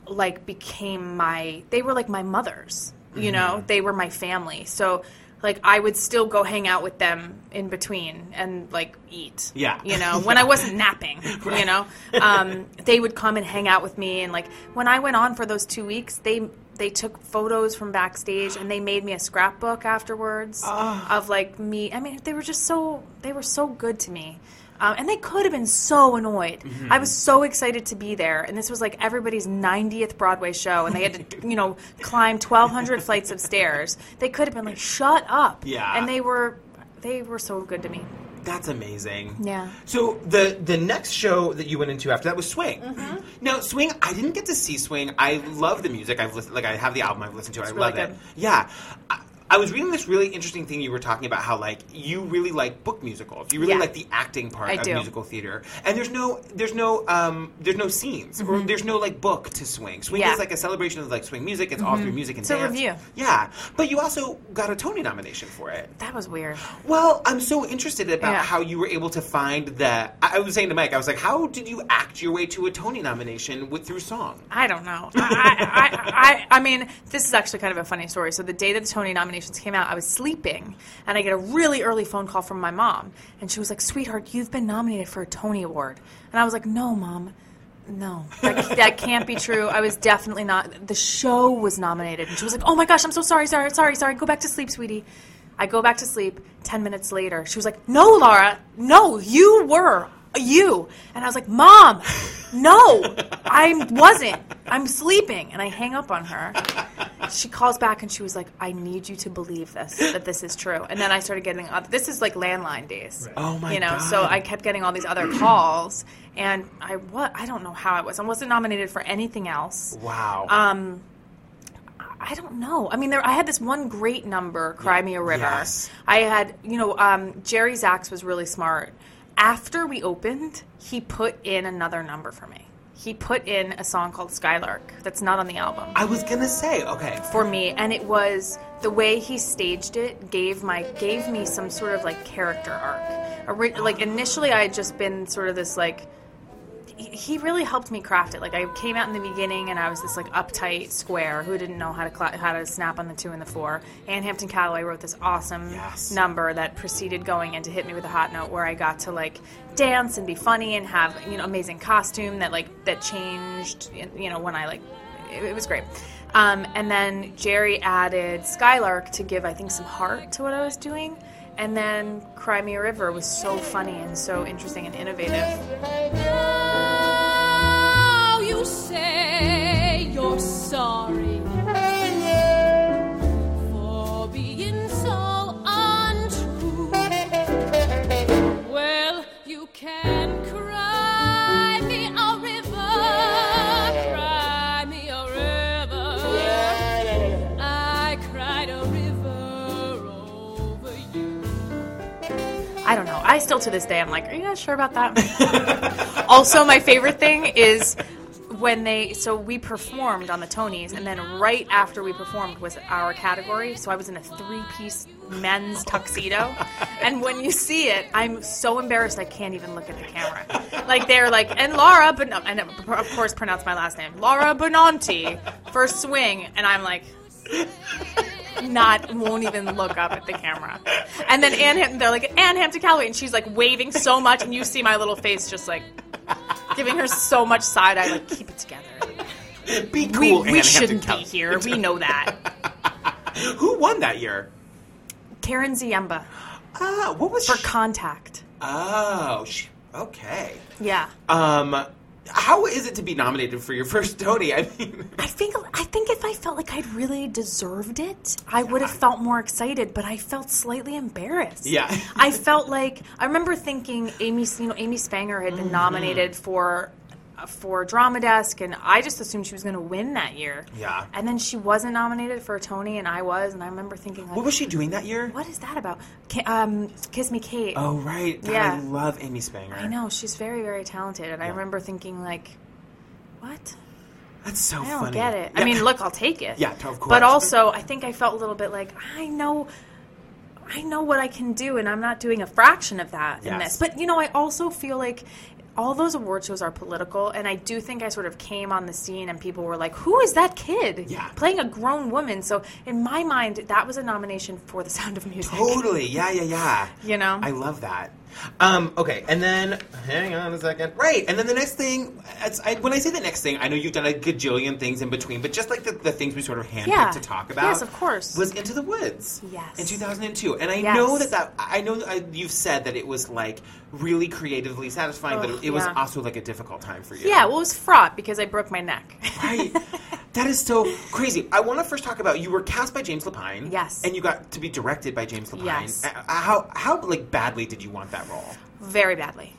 [SPEAKER 2] like became my. They were like my mothers. You know,
[SPEAKER 1] Mm-hmm.
[SPEAKER 2] they were my family. So. Like I would still go hang out with them in between and like eat.
[SPEAKER 1] Yeah.
[SPEAKER 2] You know, when I wasn't napping, you know, um, they would come and hang out with me. And like when I went on for those two weeks, they they took photos from backstage and they made me a scrapbook afterwards
[SPEAKER 1] Ah.
[SPEAKER 2] of like me. I mean, they were just so they were so good to me. Um, and they could have been so annoyed.
[SPEAKER 1] Mm-hmm.
[SPEAKER 2] I was so excited to be there, and this was like everybody's 90th Broadway show, and they had to, you know, climb 1,200 flights of stairs. They could have been like, "Shut up!"
[SPEAKER 1] Yeah.
[SPEAKER 2] And they were, they were so good to me.
[SPEAKER 1] That's amazing.
[SPEAKER 2] Yeah.
[SPEAKER 1] So the the next show that you went into after that was Swing.
[SPEAKER 2] Mm-hmm.
[SPEAKER 1] Now Swing, I didn't get to see Swing. I love the music. I've listened, like I have the album. I've listened to it. I
[SPEAKER 2] really
[SPEAKER 1] love
[SPEAKER 2] good.
[SPEAKER 1] it. Yeah. I, I was reading this really interesting thing you were talking about how like you really like book musicals. You really
[SPEAKER 2] Yeah.
[SPEAKER 1] like the acting part
[SPEAKER 2] I
[SPEAKER 1] of
[SPEAKER 2] do.
[SPEAKER 1] musical theater. And there's no there's no um there's no scenes or there's no like book to Swing. Swing
[SPEAKER 2] Mm-hmm. Yeah.
[SPEAKER 1] is like a celebration of like swing music. It's all through music and
[SPEAKER 2] a
[SPEAKER 1] dance.
[SPEAKER 2] review.
[SPEAKER 1] Yeah. But you also got a Tony nomination for it.
[SPEAKER 2] That was weird.
[SPEAKER 1] Well, I'm so interested about
[SPEAKER 2] Yeah.
[SPEAKER 1] how you were able to find that. I I was saying to Mike, I was like, how did you act your way to a Tony nomination with through song?
[SPEAKER 2] I don't know. I, I, I, I, I mean, this is actually kind of a funny story. So the day that the Tony came out, I was sleeping, and I get a really early phone call from my mom, and she was like, "Sweetheart, you've been nominated for a Tony Award," and I was like, "No, mom." No, that, that can't be true. I was definitely not. The show was nominated, and she was like, "Oh my gosh, I'm so sorry, sorry, sorry, sorry. Go back to sleep, sweetie." I go back to sleep. Ten minutes later, she was like, "No, Laura, no, you were you." And I was like, "Mom, no, I wasn't. I'm sleeping." And I hang up on her. She calls back and she was like, "I need you to believe this, that this is true." And then I started getting oth- this is like landline days.
[SPEAKER 1] Oh my
[SPEAKER 2] You know, so I kept getting all these other calls, and I what I don't know how I was. I wasn't nominated for anything else.
[SPEAKER 1] Wow.
[SPEAKER 2] Um, I don't know. I mean, there, I had this one great number, "Cry Me a River."
[SPEAKER 1] Yes.
[SPEAKER 2] I had, you know, um, Jerry Zaks was really smart. After we opened, he put in another number for me. He put in a song called Skylark that's not on the album
[SPEAKER 1] I was gonna say, okay.
[SPEAKER 2] for me, and it was the way he staged it gave my gave me some sort of like character arc. Like initially, I had just been sort of this like. He- really helped me craft it. Like I came out in the beginning, and I was this like uptight square who didn't know how to cla how to snap on the two and the four. Ann Hampton Callaway wrote this awesome
[SPEAKER 1] Yes.
[SPEAKER 2] number that preceded going in to hit me with a hot note, where I got to like dance and be funny and have you know amazing costume that like that changed. You know when I like it, it was great. Um, and then Jerry added Skylark to give, I think, some heart to what I was doing. And then Cry Me a River was so funny and so interesting and innovative.
[SPEAKER 3] Now you say you're sorry I
[SPEAKER 2] still to this day, I'm like, are you guys sure about that? also, my favorite thing is when they so we performed on the Tonys, and then right after we performed was our category. So I was in a three-piece men's tuxedo, and when you see it, I'm so embarrassed I can't even look at the camera. Like they're like, and Laura, but and of course pronounce my last name, Laura Bonanti, first swing, and I'm like not won't even look up at the camera. And then Ann Hampton, they're like Ann Hampton Callaway, and she's like waving so much, and you see my little face just like giving her so much side eye, like keep it together.
[SPEAKER 1] Be cool,
[SPEAKER 2] we
[SPEAKER 1] Ann
[SPEAKER 2] shouldn't be here. We know that.
[SPEAKER 1] Who won that year?
[SPEAKER 2] Karen Ziemba
[SPEAKER 1] Ah, what was
[SPEAKER 2] for
[SPEAKER 1] she?
[SPEAKER 2] Contact.
[SPEAKER 1] Oh, she, okay.
[SPEAKER 2] Yeah.
[SPEAKER 1] Um, how is it to be nominated for your first Tony? I mean,
[SPEAKER 2] I think I think if I felt like I'd really deserved it, I would have felt more excited. But I felt slightly embarrassed.
[SPEAKER 1] Yeah.
[SPEAKER 2] I felt like I remember thinking Amy, you know, Amy Spanger had
[SPEAKER 1] Mm-hmm.
[SPEAKER 2] been nominated for for Drama Desk, and I just assumed she was going to win that year.
[SPEAKER 1] Yeah.
[SPEAKER 2] And then she wasn't nominated for a Tony, and I was, and I remember thinking, like,
[SPEAKER 1] what was she doing that year?
[SPEAKER 2] what is that about? Ki- um, Kiss Me Kate.
[SPEAKER 1] Oh, right. God,
[SPEAKER 2] Yeah.
[SPEAKER 1] I love Amy Spanger.
[SPEAKER 2] I know she's very, very talented, and I
[SPEAKER 1] Yeah.
[SPEAKER 2] remember thinking, like, what?
[SPEAKER 1] That's so
[SPEAKER 2] I don't
[SPEAKER 1] funny.
[SPEAKER 2] get it. I
[SPEAKER 1] Yeah.
[SPEAKER 2] mean, look, I'll take it.
[SPEAKER 1] Yeah, of course.
[SPEAKER 2] But also, I think I felt a little bit like I know, I know what I can do, and I'm not doing a fraction of that in
[SPEAKER 1] Yes.
[SPEAKER 2] this. But you know, I also feel like all those award shows are political, and I do think I sort of came on the scene, and people were like, "Who is that kid
[SPEAKER 1] Yeah.
[SPEAKER 2] playing a grown woman?" So in my mind, that was a nomination for The Sound of Music.
[SPEAKER 1] Totally. Yeah, yeah, yeah.
[SPEAKER 2] You know?
[SPEAKER 1] I love that. Um, okay, and then hang on a second. Right, and then the next thing, it's, I, when I say the next thing, I know you've done a gajillion things in between, but just like the, the things we sort of handpicked
[SPEAKER 2] Yeah.
[SPEAKER 1] to talk about,
[SPEAKER 2] Yes, of course.
[SPEAKER 1] was Into the Woods.
[SPEAKER 2] Yes.
[SPEAKER 1] in 2002, and I
[SPEAKER 2] Yes.
[SPEAKER 1] know that that I know that I, you've said that it was like really creatively satisfying, but
[SPEAKER 2] Ugh,
[SPEAKER 1] it was also like a difficult time for you.
[SPEAKER 2] Yeah, well, it was fraught because I broke my neck.
[SPEAKER 1] Right. that is so crazy. I want to first talk about you were cast by James Lapine.
[SPEAKER 2] Yes.
[SPEAKER 1] And you got to be directed by James Lapine.
[SPEAKER 2] Yes.
[SPEAKER 1] Uh, How how like badly did you want that role?
[SPEAKER 2] very badly.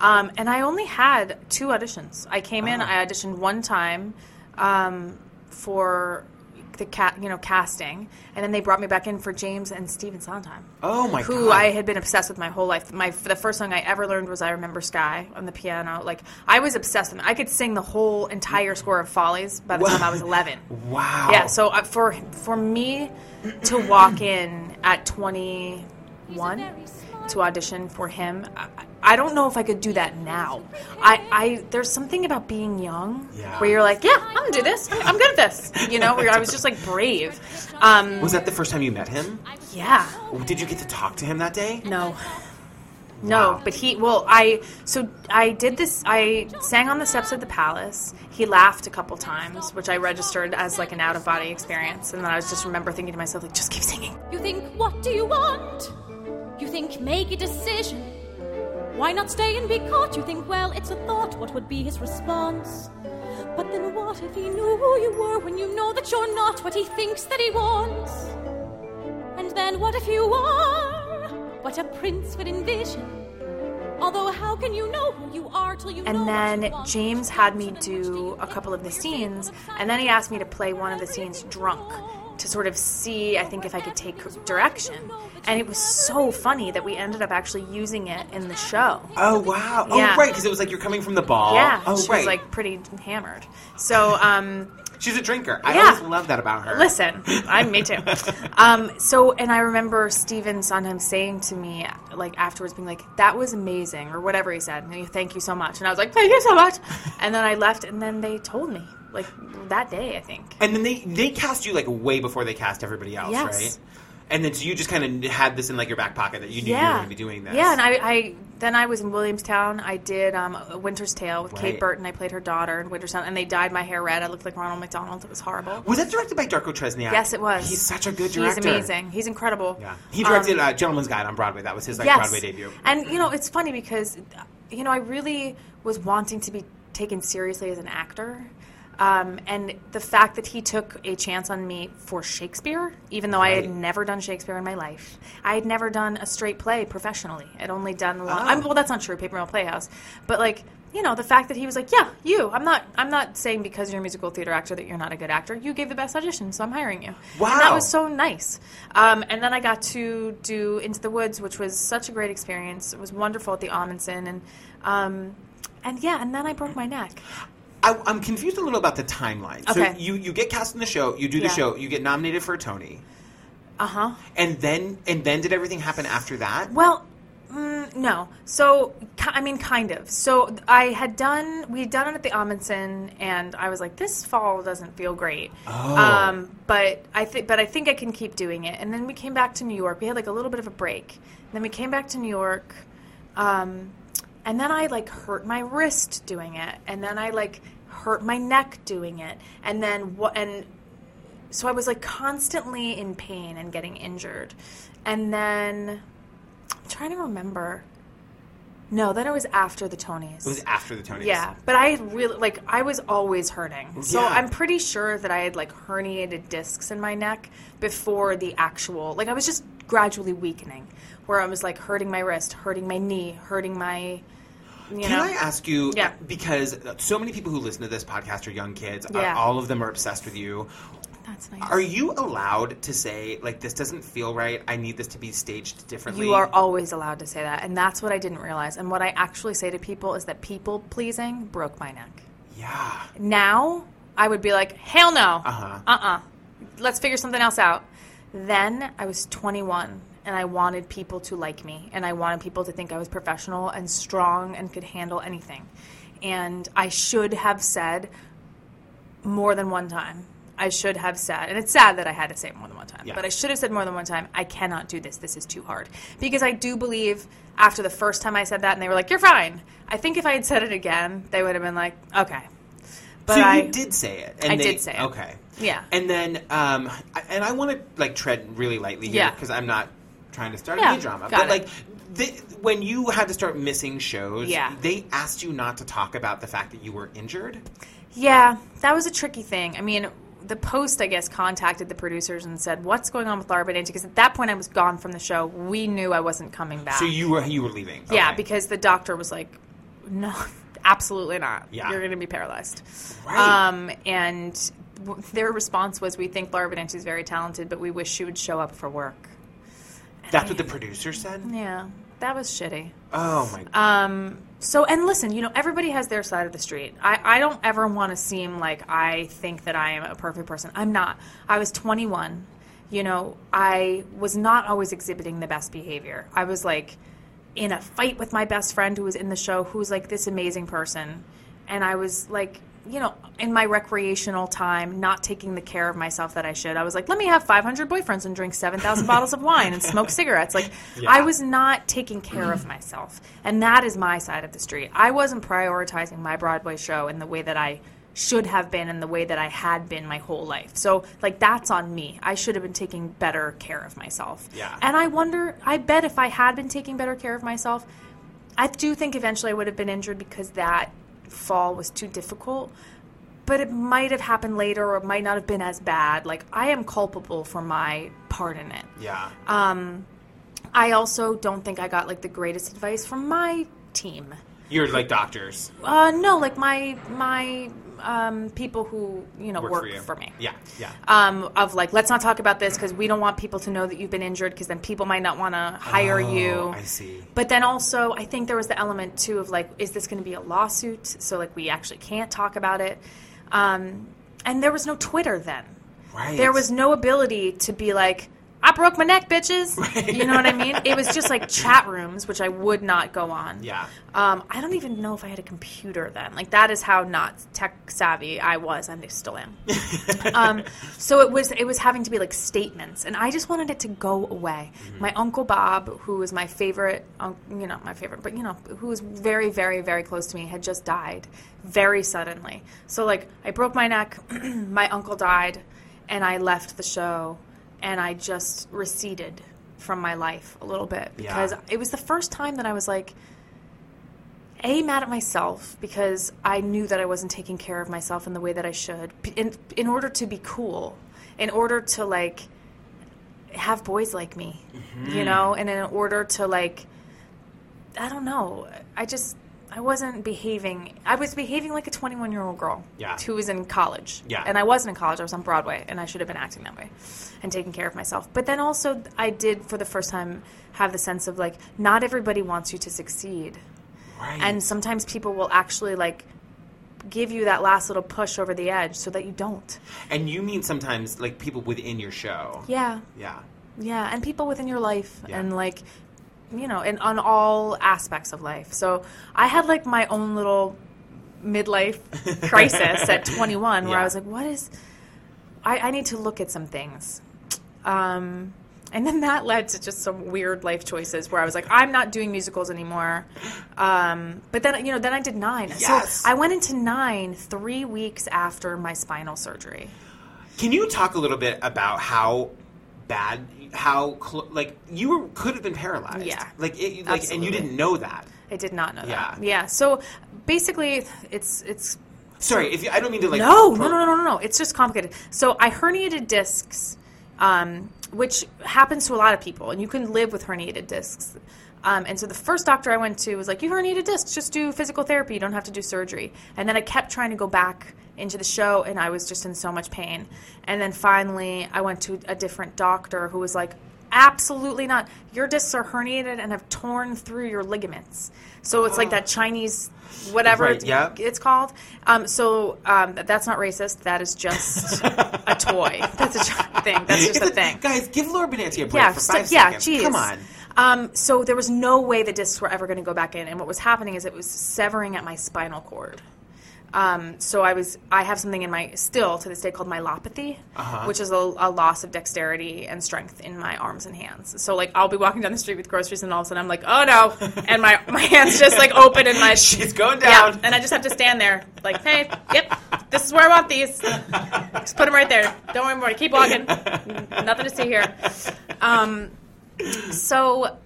[SPEAKER 2] Um, and I only had two auditions. I came in,
[SPEAKER 1] Oh.
[SPEAKER 2] I auditioned one time um, for the cat, you know, casting, and then they brought me back in for James and Stephen Sondheim.
[SPEAKER 1] Oh my
[SPEAKER 2] who
[SPEAKER 1] God.
[SPEAKER 2] I had been obsessed with my whole life. My the first song I ever learned was "I Remember Sky" on the piano. Like I was obsessed with. It. I could sing the whole entire score of Follies by the
[SPEAKER 1] Wow.
[SPEAKER 2] time I was eleven.
[SPEAKER 1] Wow.
[SPEAKER 2] Yeah, so uh, for for me to walk in at 21 to audition for him, I, I don't know if I could do that now. I, I there's something about being young
[SPEAKER 1] Yeah.
[SPEAKER 2] where you're like, yeah, I'm gonna do this. I'm, I'm good at this. You know, where I was just like brave. Um,
[SPEAKER 1] Was that the first time you met him?
[SPEAKER 2] yeah.
[SPEAKER 1] Did you get to talk to him that day?
[SPEAKER 2] No. No,
[SPEAKER 1] Wow.
[SPEAKER 2] but he well, I so I did this I sang on the steps of the palace. He laughed a couple times, which I registered as like an out of body experience, and then I was just remember thinking to myself like just keep singing.
[SPEAKER 3] You think, what do you want? You think, make a decision. Why not stay and be caught? You think, well, it's a thought. What would be his response? But then what if he knew who you were when you know that you're not what he thinks that he wants? And then what if you are what a prince would envision? Although, how can you know who you are till you know
[SPEAKER 2] And then? James had me do a couple of the scenes, and then he asked me to play one of the scenes drunk to sort of see, I think, if I could take direction. And it was so funny that we ended up actually using it in the show.
[SPEAKER 1] Oh wow.
[SPEAKER 2] Yeah.
[SPEAKER 1] Oh right, because it was like you're coming from the ball.
[SPEAKER 2] Yeah,
[SPEAKER 1] Oh
[SPEAKER 2] she
[SPEAKER 1] right.
[SPEAKER 2] was like pretty hammered. So, um,
[SPEAKER 1] She's a drinker. I
[SPEAKER 2] Yeah.
[SPEAKER 1] always love that about her.
[SPEAKER 2] Listen, I'm me too. Um, so, and I remember Stephen Sondheim saying to me, like afterwards, being like, "That was amazing," or whatever he said. Thank you so much. And I was like, "Thank you so much." And then I left, and then they told me, like that day, I think.
[SPEAKER 1] And then they they cast you like way before they cast everybody else,
[SPEAKER 2] Yes.
[SPEAKER 1] right? And then so you just kind of had this in like your back pocket that you knew you were going to be doing this.
[SPEAKER 2] yeah. And I, I then I was in Williamstown. I did um, A Winter's Tale with
[SPEAKER 1] Right.
[SPEAKER 2] Kate Burton. I played her daughter in Winter's Tale, and they dyed my hair red. I looked like Ronald McDonald. It was horrible.
[SPEAKER 1] Was that directed by Darko Tresnjak?
[SPEAKER 2] Yes, it was.
[SPEAKER 1] He's such a good director.
[SPEAKER 2] He's amazing. He's incredible.
[SPEAKER 1] Yeah, he directed
[SPEAKER 2] Um,
[SPEAKER 1] uh, Gentleman's Guide on Broadway. That was his like
[SPEAKER 2] yes.
[SPEAKER 1] Broadway debut.
[SPEAKER 2] And you know, it's funny because you know I really was wanting to be taken seriously as an actor. Um, and the fact that he took a chance on me for Shakespeare, even though I had never done Shakespeare in my life, I had never done a straight play professionally. I'd only done one.
[SPEAKER 1] Oh.
[SPEAKER 2] I'm, well, that's not true, Paper Mill Playhouse. But like, you know, the fact that he was like, "Yeah, you. I'm not. I'm not saying because you're a musical theater actor that you're not a good actor. You gave the best audition, so I'm hiring you." And that was so nice. Um, and then I got to do Into the Woods, which was such a great experience. It was wonderful at the Ahmanson, and um, and yeah, and then I broke my neck.
[SPEAKER 1] I, I'm confused a little about the timeline. So you you get cast in the show, you do the
[SPEAKER 2] Yeah.
[SPEAKER 1] show, you get nominated for a Tony,
[SPEAKER 2] Uh huh.
[SPEAKER 1] and then and then did everything happen after that?
[SPEAKER 2] Well, mm, no. So, I mean, kind of. So, I had done, we had done it at the Ahmanson, and I was like, this fall doesn't feel great.
[SPEAKER 1] Oh.
[SPEAKER 2] Um, but I think, but I think I can keep doing it. And then we came back to New York. We had like a little bit of a break. then we came back to New York, um, and then I like hurt my wrist doing it, and then I like hurt my neck doing it, and then what? And so I was like constantly in pain and getting injured. And then I'm trying to remember. No, then it was after the Tonys.
[SPEAKER 1] It was after the Tonys.
[SPEAKER 2] yeah, but I really like I was always hurting. So
[SPEAKER 1] Yeah.
[SPEAKER 2] I'm pretty sure that I had like herniated discs in my neck before the actual like I was just gradually weakening where I was like hurting my wrist, hurting my knee, hurting my you
[SPEAKER 1] Can
[SPEAKER 2] know.
[SPEAKER 1] I ask you?
[SPEAKER 2] Yeah.
[SPEAKER 1] Because so many people who listen to this podcast are young kids. Uh, all of them are obsessed with you.
[SPEAKER 2] That's nice.
[SPEAKER 1] Are you allowed to say like this doesn't feel right? I need this to be staged differently.
[SPEAKER 2] You are always allowed to say that, and that's what I didn't realize. And what I actually say to people is that people pleasing broke my neck.
[SPEAKER 1] Yeah.
[SPEAKER 2] Now I would be like, hell no,
[SPEAKER 1] Uh-huh.
[SPEAKER 2] uh, uh let's figure something else out. Then I was 21, and I wanted people to like me, and I wanted people to think I was professional and strong and could handle anything. And I should have said more than one time. I should have said, and it's sad that I had to say it more than one time,
[SPEAKER 1] Yeah.
[SPEAKER 2] but I should have said more than one time, I cannot do this. This is too hard. Because I do believe after the first time I said that, and they were like, "You're fine." I think if I had said it again, they would have been like, "Okay." But
[SPEAKER 4] so
[SPEAKER 2] I
[SPEAKER 4] did say it. And
[SPEAKER 2] I
[SPEAKER 4] they-
[SPEAKER 2] did say it.
[SPEAKER 4] Okay.
[SPEAKER 2] Yeah.
[SPEAKER 4] And then, um, I- and I want to like tread really lightly here
[SPEAKER 2] Yeah.
[SPEAKER 4] because I'm not trying to start
[SPEAKER 2] Yeah,
[SPEAKER 4] any drama. But
[SPEAKER 2] it.
[SPEAKER 4] like, they, when you had to start missing shows,
[SPEAKER 2] Yeah.
[SPEAKER 4] they asked you not to talk about the fact that you were injured.
[SPEAKER 2] Yeah, that was a tricky thing. I mean, the Post, I guess, contacted the producers and said, "What's going on with Laura Benanti?" Because at that point, I was gone from the show. We knew I wasn't coming back.
[SPEAKER 4] So you were you were leaving.
[SPEAKER 2] yeah,
[SPEAKER 4] Okay.
[SPEAKER 2] because the doctor was like, "No, absolutely not.
[SPEAKER 4] Yeah.
[SPEAKER 2] You're going to be paralyzed."
[SPEAKER 4] Right.
[SPEAKER 2] Um, and w- their response was, "We think Laura Benanti is very talented, but we wish she would show up for work."
[SPEAKER 4] That's what the producer said.
[SPEAKER 2] Yeah, that was shitty.
[SPEAKER 4] Oh my. God.
[SPEAKER 2] Um, so, and listen, you know, everybody has their side of the street. I, I don't ever want to seem like I think that I am a perfect person. I'm not. I was 21. You know, I was not always exhibiting the best behavior. I was like in a fight with my best friend who was in the show, who was like this amazing person. And I was like, you know, in my recreational time, not taking the care of myself that I should. I was like, let me have 500 boyfriends and drink 7,000 bottles of wine and smoke cigarettes. Like,
[SPEAKER 4] Yeah.
[SPEAKER 2] I was not taking care of myself. And that is my side of the street. I wasn't prioritizing my Broadway show in the way that I should have been and the way that I had been my whole life. So, like, that's on me. I should have been taking better care of myself.
[SPEAKER 4] Yeah.
[SPEAKER 2] And I wonder, I bet if I had been taking better care of myself, I do think eventually I would have been injured because that fall was too difficult. But it might have happened later or it might not have been as bad. Like, I am culpable for my part in it.
[SPEAKER 4] yeah.
[SPEAKER 2] Um, I also don't think I got like the greatest advice from my team.
[SPEAKER 4] You're like doctors
[SPEAKER 2] Uh, no, like my my um, people who you know
[SPEAKER 4] work,
[SPEAKER 2] work,
[SPEAKER 4] for you.
[SPEAKER 2] for me.
[SPEAKER 4] Yeah. Yeah.
[SPEAKER 2] Um, of like, let's not talk about this because we don't want people to know that you've been injured because then people might not want to hire
[SPEAKER 4] Oh,
[SPEAKER 2] you.
[SPEAKER 4] I see.
[SPEAKER 2] But then also, I think there was the element too of like, is this going to be a lawsuit? So like, we actually can't talk about it. Um, and there was no Twitter then.
[SPEAKER 4] Right.
[SPEAKER 2] There was no ability to be like, I broke my neck, bitches. You know what I mean? It was just like chat rooms, which I would not go on.
[SPEAKER 4] Yeah.
[SPEAKER 2] Um, I don't even know if I had a computer then. Like that is how not tech savvy I was, and I still am. um, so it was it was having to be like statements, and I just wanted it to go away. My uncle Bob, who was my favorite, um, you know, my favorite, but you know, who was very, very, very close to me, had just died very suddenly. So like, I broke my neck, my uncle died, and I left the show, and I just receded from my life a little bit because
[SPEAKER 4] Yeah.
[SPEAKER 2] it was the first time that I was like a mad at myself because I knew that I wasn't taking care of myself in the way that I should. In in order to be cool, in order to like have boys like me, you mm-hmm. know, and in order to like I don't know, I just I wasn't behaving. I was behaving like a 21 year old girl
[SPEAKER 4] Yeah.
[SPEAKER 2] who was in college.
[SPEAKER 4] Yeah.
[SPEAKER 2] And I wasn't in college. I was on Broadway, and I should have been acting that way and taking care of myself. But then also, I did for the first time have the sense of like, not everybody wants you to succeed
[SPEAKER 4] Right.
[SPEAKER 2] and sometimes people will actually like give you that last little push over the edge so that you don't
[SPEAKER 4] and you mean sometimes like people within your show.
[SPEAKER 2] yeah
[SPEAKER 4] Yeah.
[SPEAKER 2] yeah and people within your life
[SPEAKER 4] Yeah.
[SPEAKER 2] and like you know and on all aspects of life so i had like my own little midlife crisis at 21 where
[SPEAKER 4] Yeah.
[SPEAKER 2] i was like what is I, I need to look at some things um and then that led to just some weird life choices where I was like, I'm not doing musicals anymore. Um, but then, you know, then I did nine.
[SPEAKER 4] Yes.
[SPEAKER 2] So I went into nine three weeks after my spinal surgery.
[SPEAKER 4] Can you talk a little bit about how bad, how cl- like you were could have been paralyzed?
[SPEAKER 2] Yeah.
[SPEAKER 4] Like it, like, and you didn't know that.
[SPEAKER 2] I did not know that.
[SPEAKER 4] Yeah.
[SPEAKER 2] Yeah. So basically, it's it's
[SPEAKER 4] Sorry, if you, I don't mean to like.
[SPEAKER 2] no,
[SPEAKER 4] pro-
[SPEAKER 2] no, no, no, no, no. It's just complicated. So I herniated discs, um, which happens to a lot of people, and you can live with herniated discs. Um, and so the first doctor I went to was like, "You herniated discs, just do physical therapy. You don't have to do surgery." And then I kept trying to go back into the show, and I was just in so much pain. And then finally, I went to a different doctor who was like, "Absolutely not. Your discs are herniated and have torn through your ligaments." So it's like that Chinese whatever
[SPEAKER 4] Right, yeah.
[SPEAKER 2] it's called. Um, so um, that's not racist. That is just a toy. That's a thing. That's just
[SPEAKER 4] It's
[SPEAKER 2] a thing.
[SPEAKER 4] Guys, give Laura Benanti a break
[SPEAKER 2] Yeah,
[SPEAKER 4] for
[SPEAKER 2] so-
[SPEAKER 4] five
[SPEAKER 2] yeah,
[SPEAKER 4] seconds.
[SPEAKER 2] geez.
[SPEAKER 4] Come on.
[SPEAKER 2] Um, so there was no way the discs were ever going to go back in, and what was happening is it was severing at my spinal cord. Um, so I was I have something in my still to this day called myelopathy,
[SPEAKER 4] Uh-huh.
[SPEAKER 2] which is a, a loss of dexterity and strength in my arms and hands. So like I'll be walking down the street with groceries and all of a sudden I'm like, oh no, and my my hands just like open and my
[SPEAKER 4] She's going
[SPEAKER 2] yeah,
[SPEAKER 4] down.
[SPEAKER 2] and I just have to stand there like, hey, yep, this is where I want these. Just put them right there. Don't worry about it. Keep walking. Nothing to see here. Um, so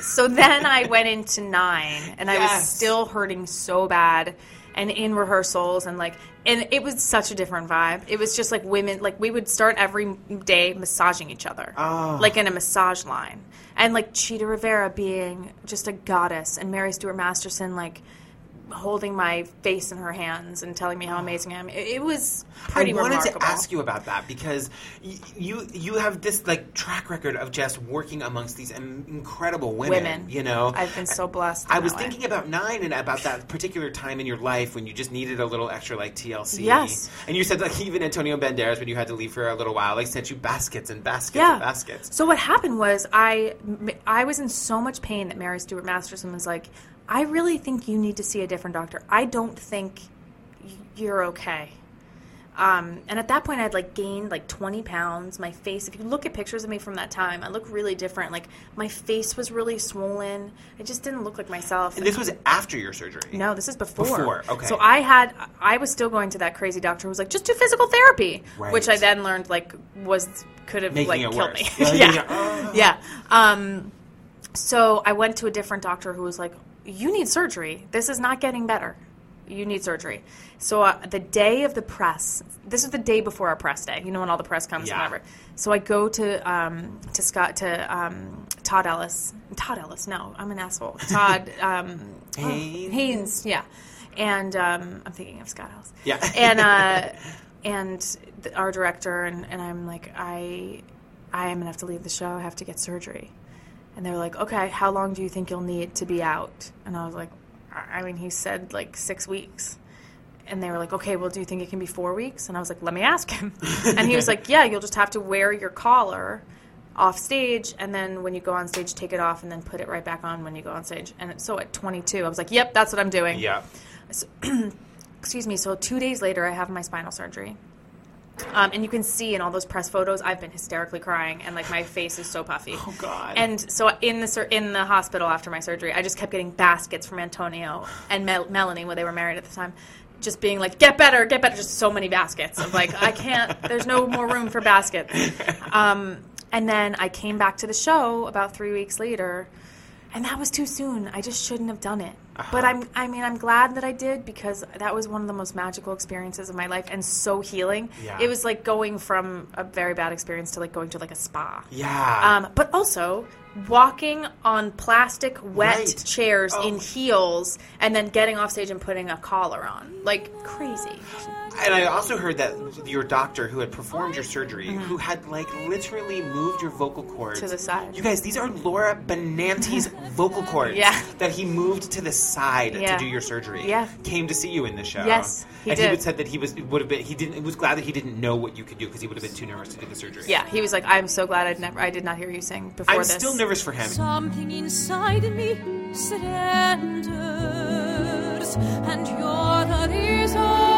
[SPEAKER 2] so then I went into nine, and I was still hurting so bad, and in rehearsals, and like, and it was such a different vibe. It was just like women, like we would start every day massaging each other,
[SPEAKER 4] Oh.
[SPEAKER 2] like in a massage line, and like Chita Rivera being just a goddess, and Mary Stuart Masterson like holding my face in her hands and telling me how amazing I am. It, it was pretty
[SPEAKER 4] I wanted
[SPEAKER 2] remarkable.
[SPEAKER 4] to ask you about that because y- you you have this like track record of just working amongst these incredible women.
[SPEAKER 2] Women.
[SPEAKER 4] you know,
[SPEAKER 2] I've been so blessed.
[SPEAKER 4] I was
[SPEAKER 2] way.
[SPEAKER 4] thinking about nine and about that particular time in your life when you just needed a little extra like TLC.
[SPEAKER 2] Yes.
[SPEAKER 4] and you said like even Antonio Banderas when you had to leave for a little while like sent you baskets and baskets
[SPEAKER 2] yeah.
[SPEAKER 4] and baskets.
[SPEAKER 2] So what happened was I I was in so much pain that Mary Stuart Masterson was like, I really think you need to see a different doctor. I don't think you're okay. Um, and at that point, I'd like gained like 20 pounds. My face, if you look at pictures of me from that time, I look really different. Like my face was really swollen. I just didn't look like myself.
[SPEAKER 4] And this was after your surgery.
[SPEAKER 2] No, this is before.
[SPEAKER 4] Before, okay.
[SPEAKER 2] So I had, I was still going to that crazy doctor who was like, just do physical therapy,
[SPEAKER 4] Right.
[SPEAKER 2] which I then learned like was could have
[SPEAKER 4] Making
[SPEAKER 2] like killed
[SPEAKER 4] worse.
[SPEAKER 2] me.
[SPEAKER 4] Yeah,
[SPEAKER 2] yeah,
[SPEAKER 4] yeah, oh.
[SPEAKER 2] yeah. Um, so I went to a different doctor who was like, you need surgery. This is not getting better. You need surgery. So uh, the day of the press, this is the day before our press day. You know when all the press comes
[SPEAKER 4] Yeah.
[SPEAKER 2] and whatever. So I go to um, to Scott to um, Todd Ellis. Todd Ellis. No, I'm an asshole. Todd um,
[SPEAKER 4] Haimes?
[SPEAKER 2] Haimes. Yeah. And um, I'm thinking of Scott Ellis.
[SPEAKER 4] Yeah.
[SPEAKER 2] And uh, and the, our director and, and I'm like I I am gonna have to leave the show. I have to get surgery. And they're like, okay, how long do you think you'll need to be out? And I was like, I I mean, he said like six weeks. And they were like, okay, well, do you think it can be four weeks? And I was like, let me ask him. and he was like, yeah, you'll just have to wear your collar off stage. And then when you go on stage, take it off and then put it right back on when you go on stage. And so at 22, I was like, yep, that's what I'm doing.
[SPEAKER 4] Yeah.
[SPEAKER 2] So, excuse me. So two days later, I have my spinal surgery. Um, and you can see in all those press photos, I've been hysterically crying, and like my face is so puffy.
[SPEAKER 4] Oh, God.
[SPEAKER 2] And so in the sur- in the hospital after my surgery, I just kept getting baskets from Antonio and Mel- Melanie when they were married at the time, just being like, "Get better, get better." Just so many baskets of like, I can't. There's no more room for baskets. Um, and then I came back to the show about three weeks later, and that was too soon. I just shouldn't have done it. But
[SPEAKER 4] Uh-huh.
[SPEAKER 2] I'm, I mean, I'm glad that I did because that was one of the most magical experiences of my life and so healing.
[SPEAKER 4] Yeah.
[SPEAKER 2] It was like going from a very bad experience to like going to like a spa.
[SPEAKER 4] Yeah.
[SPEAKER 2] Um, but also walking on plastic wet
[SPEAKER 4] Right.
[SPEAKER 2] chairs
[SPEAKER 4] Oh.
[SPEAKER 2] in heels and then getting off stage and putting a collar on. Like crazy.
[SPEAKER 4] And I also heard that your doctor who had performed your surgery, who had like literally moved your vocal cords
[SPEAKER 2] Mm-hmm. To the side.
[SPEAKER 4] You guys, these are Laura Benanti's vocal cords.
[SPEAKER 2] Yeah.
[SPEAKER 4] That he moved to the side
[SPEAKER 2] Yeah.
[SPEAKER 4] to do your surgery.
[SPEAKER 2] Yeah.
[SPEAKER 4] Came to see you in the show.
[SPEAKER 2] Yes, he
[SPEAKER 4] and he
[SPEAKER 2] did.
[SPEAKER 4] would said that he was would have been he didn't was glad that he didn't know what you could do because he would have been too nervous to do the surgery.
[SPEAKER 2] Yeah, he was like, I'm so glad I'd never, I did not hear you sing before
[SPEAKER 4] I'm
[SPEAKER 2] this.
[SPEAKER 4] Nervous for him.
[SPEAKER 3] Something inside me surrenders, and you're the reason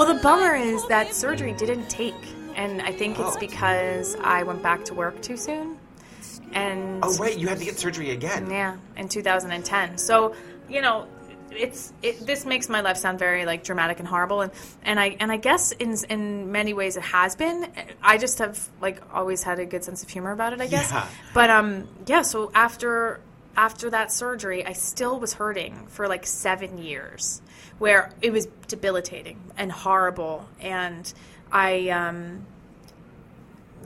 [SPEAKER 2] Well, the bummer is that surgery didn't take. And I think it's
[SPEAKER 4] Oh.
[SPEAKER 2] because I went back to work too soon. And
[SPEAKER 4] Oh right, you had to get surgery again.
[SPEAKER 2] Yeah, in 2010. So, you know, it's it, this makes my life sound very like dramatic and horrible, and and I and I guess in in many ways it has been. I just have like always had a good sense of humor about it, I guess.
[SPEAKER 4] Yeah.
[SPEAKER 2] But um, yeah. So after after that surgery, I still was hurting for like seven years, where it was debilitating and horrible, and I um.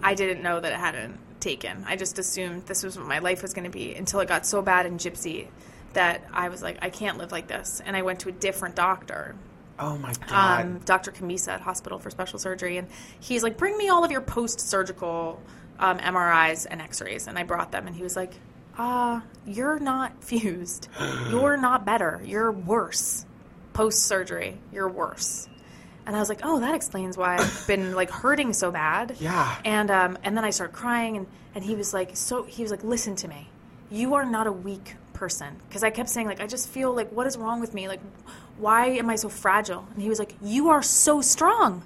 [SPEAKER 2] I didn't know that it hadn't taken. I just assumed this was what my life was going to be until it got so bad in Gypsy that I was like, I can't live like this. And I went to a different doctor,
[SPEAKER 4] Oh my god.
[SPEAKER 2] um, Dr. Cammisa at Hospital for Special Surgery, and he's like, bring me all of your post-surgical um, MRIs and X-rays, and I brought them, and he was like, "Uh, you're not fused. You're not better. You're worse. Post surgery, you're worse." And I was like, "Oh, that explains why I've been like hurting so bad."
[SPEAKER 4] Yeah.
[SPEAKER 2] And um, and then I started crying, and and he was like, "So he was like, listen to me. You are not a weak person." Because I kept saying like, I just feel like, what is wrong with me? Like, why am I so fragile? And he was like, you are so strong.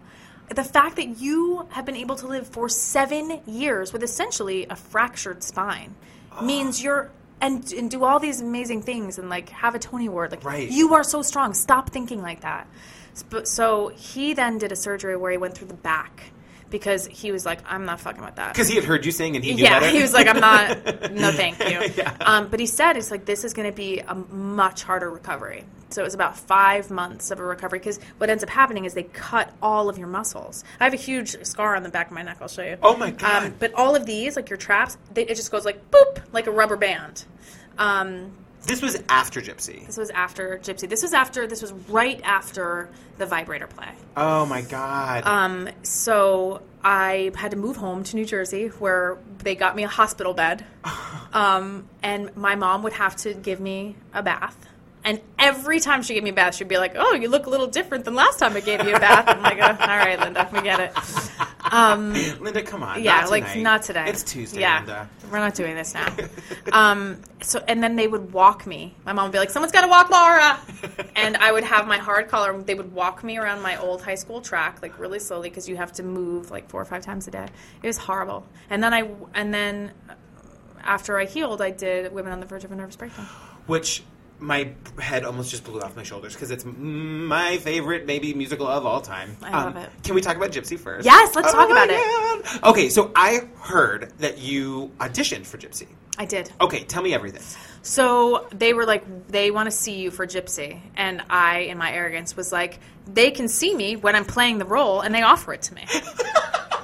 [SPEAKER 2] The fact that you have been able to live for seven years with essentially a fractured spine means you're and and do all these amazing things and like have a Tony Award. Like
[SPEAKER 4] Right.
[SPEAKER 2] you are so strong. Stop thinking like that. So he then did a surgery where he went through the back because he was like, I'm not fucking with that.
[SPEAKER 4] Because he had heard you sing and he knew
[SPEAKER 2] Yeah,
[SPEAKER 4] better.
[SPEAKER 2] he was like, I'm not. No, thank you.
[SPEAKER 4] Yeah.
[SPEAKER 2] Um, but he said it's like this is going to be a much harder recovery. So it was about five months of a recovery because what ends up happening is they cut all of your muscles. I have a huge scar on the back of my neck. I'll show you.
[SPEAKER 4] Oh my God.
[SPEAKER 2] Um, but all of these, like your traps, they, it just goes like boop, like a rubber band. Um,
[SPEAKER 4] This was after Gypsy.
[SPEAKER 2] this was after Gypsy. This was after. This was right after the vibrator play.
[SPEAKER 4] Oh my god.
[SPEAKER 2] Um, so I had to move home to New Jersey, where they got me a hospital bed, um, and my mom would have to give me a bath. And every time she gave me a bath, she'd be like, "Oh, you look a little different than last time I gave you a bath." I'm like, oh, "All right, Linda, we get it."
[SPEAKER 4] Linda, come on.
[SPEAKER 2] Yeah,
[SPEAKER 4] not
[SPEAKER 2] like not today.
[SPEAKER 4] It's Tuesday,
[SPEAKER 2] Yeah,
[SPEAKER 4] Linda.
[SPEAKER 2] we're not doing this now. um, so and then they would walk me. My mom would be like, "Someone's got to walk Laura," and I would have my hard collar. and They would walk me around my old high school track like really slowly because you have to move like four or five times a day. It was horrible. And then I and then after I healed, I did Women on the Verge of a Nervous Breakdown.
[SPEAKER 4] Which my head almost just blew off my shoulders because it's my favorite maybe musical of all time. Um,
[SPEAKER 2] I love it.
[SPEAKER 4] Can we talk about Gypsy first?
[SPEAKER 2] Yes, let's talk
[SPEAKER 4] Oh
[SPEAKER 2] about
[SPEAKER 4] my
[SPEAKER 2] it.
[SPEAKER 4] Okay, so I heard that you auditioned for Gypsy.
[SPEAKER 2] I did.
[SPEAKER 4] Okay, tell me everything.
[SPEAKER 2] So they were like, they want to see you for Gypsy. And I, in my arrogance, was like, they can see me when I'm playing the role and they offer it to me.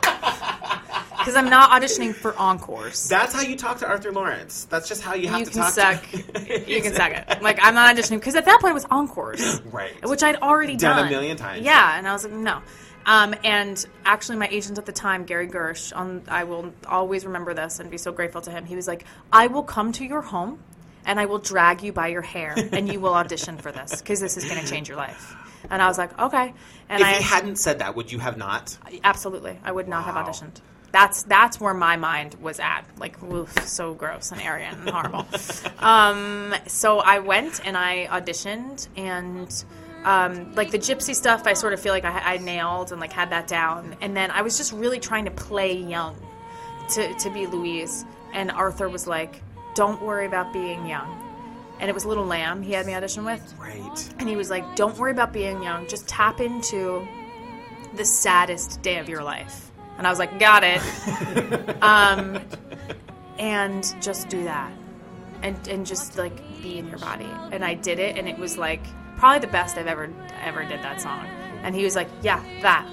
[SPEAKER 2] Because I'm not auditioning for encores.
[SPEAKER 4] That's how you talk to Arthur Laurents. That's just how you have
[SPEAKER 2] You
[SPEAKER 4] to
[SPEAKER 2] can
[SPEAKER 4] talk
[SPEAKER 2] suck.
[SPEAKER 4] to
[SPEAKER 2] You can suck it. Like, I'm not auditioning. Because at that point, it was encores.
[SPEAKER 4] Right.
[SPEAKER 2] Which I'd already
[SPEAKER 4] Done
[SPEAKER 2] done.
[SPEAKER 4] a million times.
[SPEAKER 2] Yeah. And I was like, no. Um, and actually, my agent at the time, Gary Gersh, on, I will always remember this and be so grateful to him. He was like, I will come to your home and I will drag you by your hair and you will audition for this because this is going to change your life. And I was like, okay. And
[SPEAKER 4] If
[SPEAKER 2] I
[SPEAKER 4] he hadn't said that, would you have not?
[SPEAKER 2] absolutely, I would not have auditioned. That's that's where my mind was at. Like, oof, so gross and arrogant and horrible. um, so I went and I auditioned and. Um, like the gypsy stuff, I sort of feel like I, I nailed and like had that down. And then I was just really trying to play young, to to be Louise. And Arthur was like, "Don't worry about being young." And it was Little Lamb he had me audition with.
[SPEAKER 4] Right.
[SPEAKER 2] And he was like, Don't worry about being young. Just tap into the saddest day of your life. And I was like, Got it. um, and just do that. And, and just like be in your body. And I did it. And it was like probably the best I've ever, ever did that song. And he was like, Yeah, that.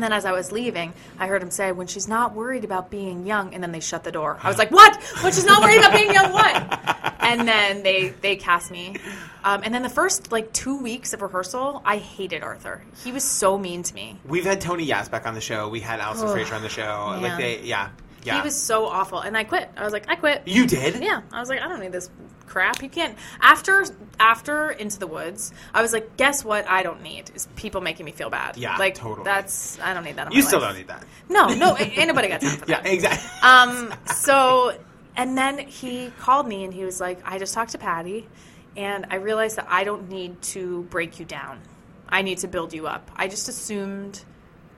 [SPEAKER 2] And then as I was leaving, I heard him say, when she's not worried about being young, and then they shut the door. I was like, what? When she's not worried about being young, what? And then they, they cast me. Um, and then the first, like, two weeks of rehearsal, I hated Arthur. He was so mean to me.
[SPEAKER 4] We've had Tony Yazbeck on the show. We had Alison Fraser on the show. Like they, yeah, yeah.
[SPEAKER 2] He was so awful. And I quit. I was like, I quit.
[SPEAKER 4] you did?
[SPEAKER 2] Yeah, I was like, I don't need this crap. You can't. After after Into the Woods, I was like, guess what? I don't need is people making me feel bad.
[SPEAKER 4] Yeah,
[SPEAKER 2] like
[SPEAKER 4] totally.
[SPEAKER 2] That's I don't need that.
[SPEAKER 4] You still
[SPEAKER 2] life.
[SPEAKER 4] don't need that.
[SPEAKER 2] No, no, anybody got time for that.
[SPEAKER 4] Yeah, exactly.
[SPEAKER 2] Um, so, and then he called me and he was like, I just talked to Patti and I realized that I don't need to break you down. I need to build you up. I just assumed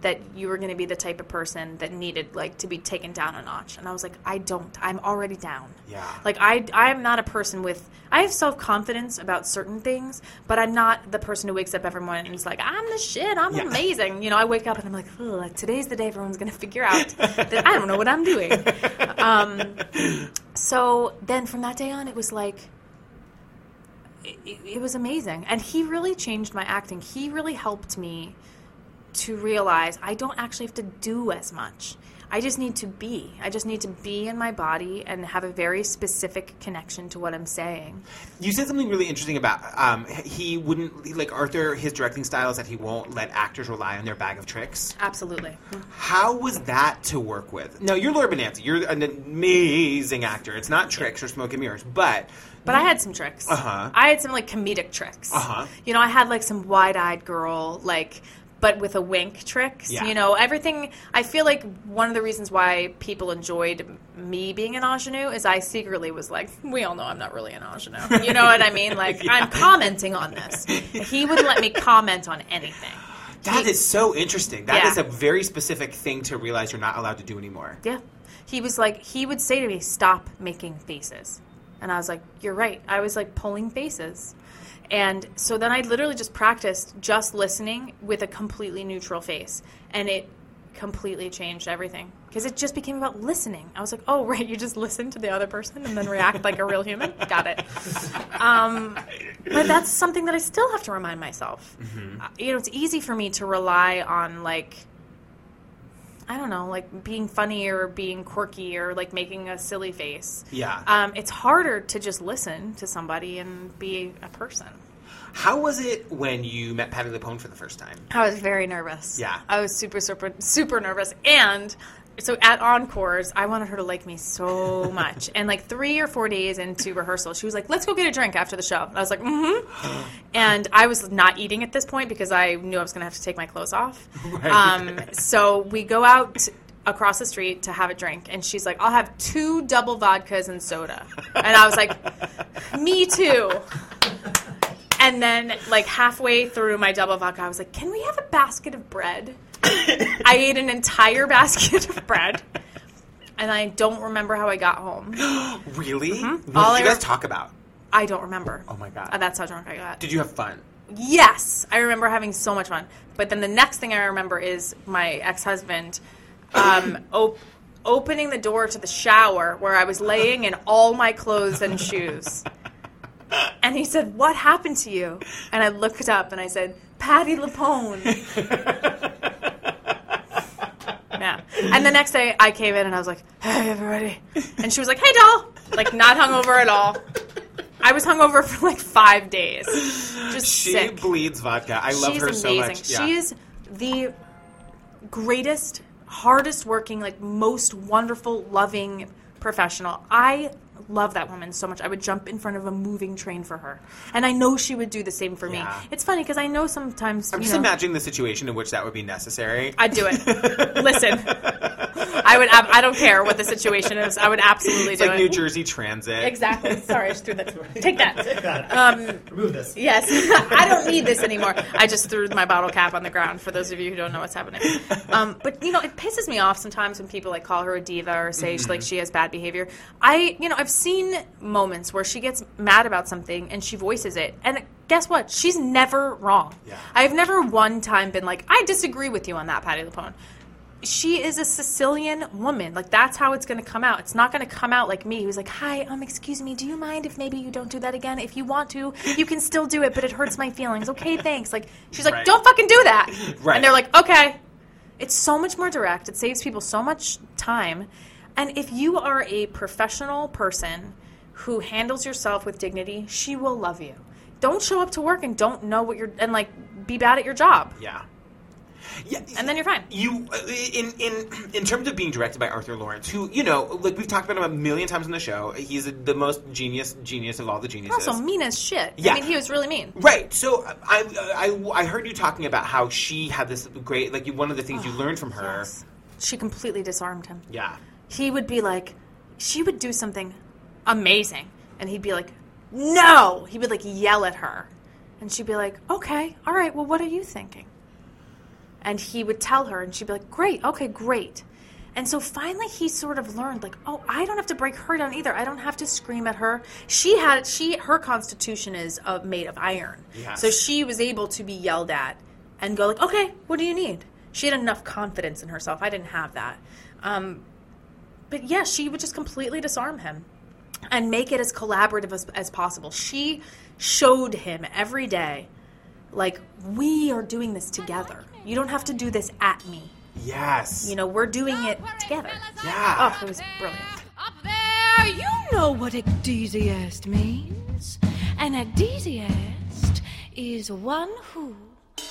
[SPEAKER 2] that you were going to be the type of person that needed like to be taken down a notch and i was like i don't i'm already down
[SPEAKER 4] Yeah.
[SPEAKER 2] like i i'm not a person with i have self-confidence about certain things but i'm not the person who wakes up every morning and is like i'm the shit i'm
[SPEAKER 4] Yeah.
[SPEAKER 2] amazing you know i wake up and i'm like Ugh, today's the day everyone's going to figure out that i don't know what i'm doing um, so then from that day on, it was like, it, it was amazing. And he really changed my acting. He really helped me to realize I don't actually have to do as much. I just need to be. I just need to be in my body and have a very specific connection to what I'm saying.
[SPEAKER 1] You said something really interesting about um, he wouldn't like Arthur. His directing style is that he won't let actors rely on their bag of tricks.
[SPEAKER 2] Absolutely.
[SPEAKER 1] How was that to work with? No, you're Laura Benanti. You're an amazing actor. It's not tricks or smoke and mirrors, but
[SPEAKER 2] But I had some tricks.
[SPEAKER 1] Uh-huh.
[SPEAKER 2] I had some like comedic tricks.
[SPEAKER 1] Uh-huh.
[SPEAKER 2] You know, I had like some wide-eyed girl like but with a wink tricks.
[SPEAKER 1] Yeah.
[SPEAKER 2] You know, everything I feel like one of the reasons why people enjoyed me being an ingenue is I secretly was like, we all know I'm not really an ingenue. You know what I mean? Like I'm commenting on this. He wouldn't let me comment on anything.
[SPEAKER 1] that
[SPEAKER 2] He-
[SPEAKER 1] is so interesting. That
[SPEAKER 2] Yeah.
[SPEAKER 1] is a very specific thing to realize you're not allowed to do anymore.
[SPEAKER 2] Yeah. He was like, he would say to me, stop making faces. And I was like, you're right. I was like pulling faces. And so then I literally just practiced just listening with a completely neutral face. And it completely changed everything. Because it just became about listening. I was like, oh, right, you just listen to the other person and then react like a real human? Got it. Um, but that's something that I still have to remind myself. Uh, you know, it's easy for me to rely on like I don't know, like being funny or being quirky or like making a silly face.
[SPEAKER 1] Yeah.
[SPEAKER 2] Um, it's harder to just listen to somebody and be a person.
[SPEAKER 1] How was it when you met Patti LuPone for the first time?
[SPEAKER 2] I was very nervous.
[SPEAKER 1] Yeah.
[SPEAKER 2] I was super, super, super nervous. And so at Encores, I wanted her to like me so much. and like three or four days into rehearsal, she was like, let's go get a drink after the show. And I was like, mm hmm. and I was not eating at this point because I knew I was going to have to take my clothes off. Um, so we go out across the street to have a drink. And she's like, I'll have two double vodkas and soda. And I was like, me too. And then, like halfway through my double vodka, I was like, "Can we have a basket of bread?" I ate an entire basket of bread, and I don't remember how I got home.
[SPEAKER 1] Really? What
[SPEAKER 2] Mm-hmm. All
[SPEAKER 1] did
[SPEAKER 2] I
[SPEAKER 1] you guys
[SPEAKER 2] re-
[SPEAKER 1] talk about?
[SPEAKER 2] I don't remember.
[SPEAKER 1] Oh my God.
[SPEAKER 2] Uh, that's how drunk I got.
[SPEAKER 1] Did you have fun?
[SPEAKER 2] Yes, I remember having so much fun. But then the next thing I remember is my ex-husband um, op- opening the door to the shower where I was laying in all my clothes and shoes. And he said, "What happened to you?" And I looked up and I said, "Patti LuPone." yeah. And the next day I came in and I was like, "Hey, everybody," and she was like, "Hey, doll," like not hungover at all. I was hungover for like five days, just
[SPEAKER 1] She
[SPEAKER 2] sick.
[SPEAKER 1] bleeds vodka. I love
[SPEAKER 2] She's
[SPEAKER 1] her so
[SPEAKER 2] amazing.
[SPEAKER 1] much. Yeah.
[SPEAKER 2] She is the greatest, hardest working, like most wonderful, loving professional. I love that woman so much. I would jump in front of a moving train for her, and I know she would do the same for
[SPEAKER 1] Yeah.
[SPEAKER 2] me. It's funny because I know sometimes
[SPEAKER 1] I'm
[SPEAKER 2] you
[SPEAKER 1] just
[SPEAKER 2] know,
[SPEAKER 1] imagining the situation in which that would be necessary.
[SPEAKER 2] I'd do it. Listen, I would. ab- I don't care what the situation is. I would absolutely
[SPEAKER 1] It's
[SPEAKER 2] do
[SPEAKER 1] like
[SPEAKER 2] it.
[SPEAKER 1] New Jersey Transit.
[SPEAKER 2] Exactly. Sorry, I just threw that. Take that. Um,
[SPEAKER 5] Remove this.
[SPEAKER 2] Yes, I don't need this anymore. I just threw my bottle cap on the ground. For those of you who don't know what's happening, um, but you know, it pisses me off sometimes when people like call her a diva or say she, like she has bad behavior. I, you know, I've seen moments where she gets mad about something and she voices it, and guess what? She's never wrong.
[SPEAKER 1] Yeah.
[SPEAKER 2] I've never one time been like, I disagree with you on that, Patti LuPone she is a Sicilian woman. Like that's how it's going to come out. It's not going to come out like me, who's like, "Hi, um, excuse me, do you mind if maybe you don't do that again? If you want to, you can still do it, but it hurts my feelings. Okay, thanks." Like she's like,
[SPEAKER 1] Right.
[SPEAKER 2] "Don't fucking do that,"
[SPEAKER 1] Right.
[SPEAKER 2] and they're like, "Okay." It's so much more direct. It saves people so much time. And if you are a professional person who handles yourself with dignity, she will love you. Don't show up to work and don't know what you're and like be bad at your job,
[SPEAKER 1] Yeah. Yeah,
[SPEAKER 2] and then you're fine.
[SPEAKER 1] you uh, in in in terms of being directed by Arthur Laurents, who you know, like we've talked about him a million times on the show. He's the most genius genius of all the geniuses.
[SPEAKER 2] Also mean as shit.
[SPEAKER 1] Yeah.
[SPEAKER 2] I mean, he was really mean.
[SPEAKER 1] Right. So I, I I heard you talking about how she had this great like one of the things you learned from her.
[SPEAKER 2] Yes. She completely disarmed him.
[SPEAKER 1] Yeah.
[SPEAKER 2] He would be like, she would do something amazing, and he'd be like, no! He would like yell at her. And she'd be like, okay, all right, well, what are you thinking? And he would tell her, and she'd be like, great, okay, great. And so finally he sort of learned like, oh, I don't have to break her down either. I don't have to scream at her. She had she her constitution is uh, made of iron.
[SPEAKER 1] Yes.
[SPEAKER 2] So she was able to be yelled at and go like, okay, what do you need? She had enough confidence in herself. I didn't have that. Um, but yeah, she would just completely disarm him. and make it as collaborative as, as possible. She showed him every day, like, we are doing this together. You don't have to do this at me.
[SPEAKER 4] Yes.
[SPEAKER 2] You know, we're doing it together.
[SPEAKER 4] Yeah.
[SPEAKER 2] Oh, it was brilliant.
[SPEAKER 3] Up there, you know what ecdysiast means. An ecdysiast is one who.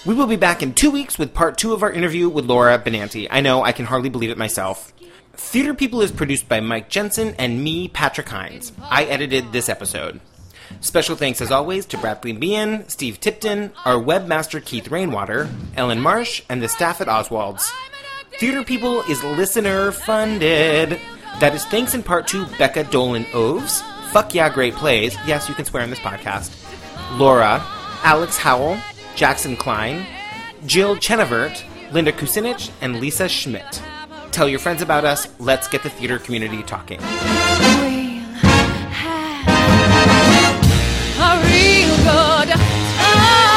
[SPEAKER 1] We will be back in two weeks with part two of our interview with Laura Benanti. I know, I can hardly believe it myself. Theater People is produced by Mike Jensen and me, Patrick Hinds. I edited this episode. Special thanks, as always, to Bradley Bean, Steve Tipton, our webmaster Keith Rainwater, Ellen Marsh, and the staff at Oswald's. Theater People is listener funded. That is thanks in part to Becca Dolan Oves, Fuck Yeah Great Plays, yes, you can swear on this podcast, Laura, Alex Howell, Jackson Klein, Jill Chenevert, Linda Kucinich, and Lisa Schmidt. Tell your friends about us. Let's get the theater community talking.
[SPEAKER 3] Have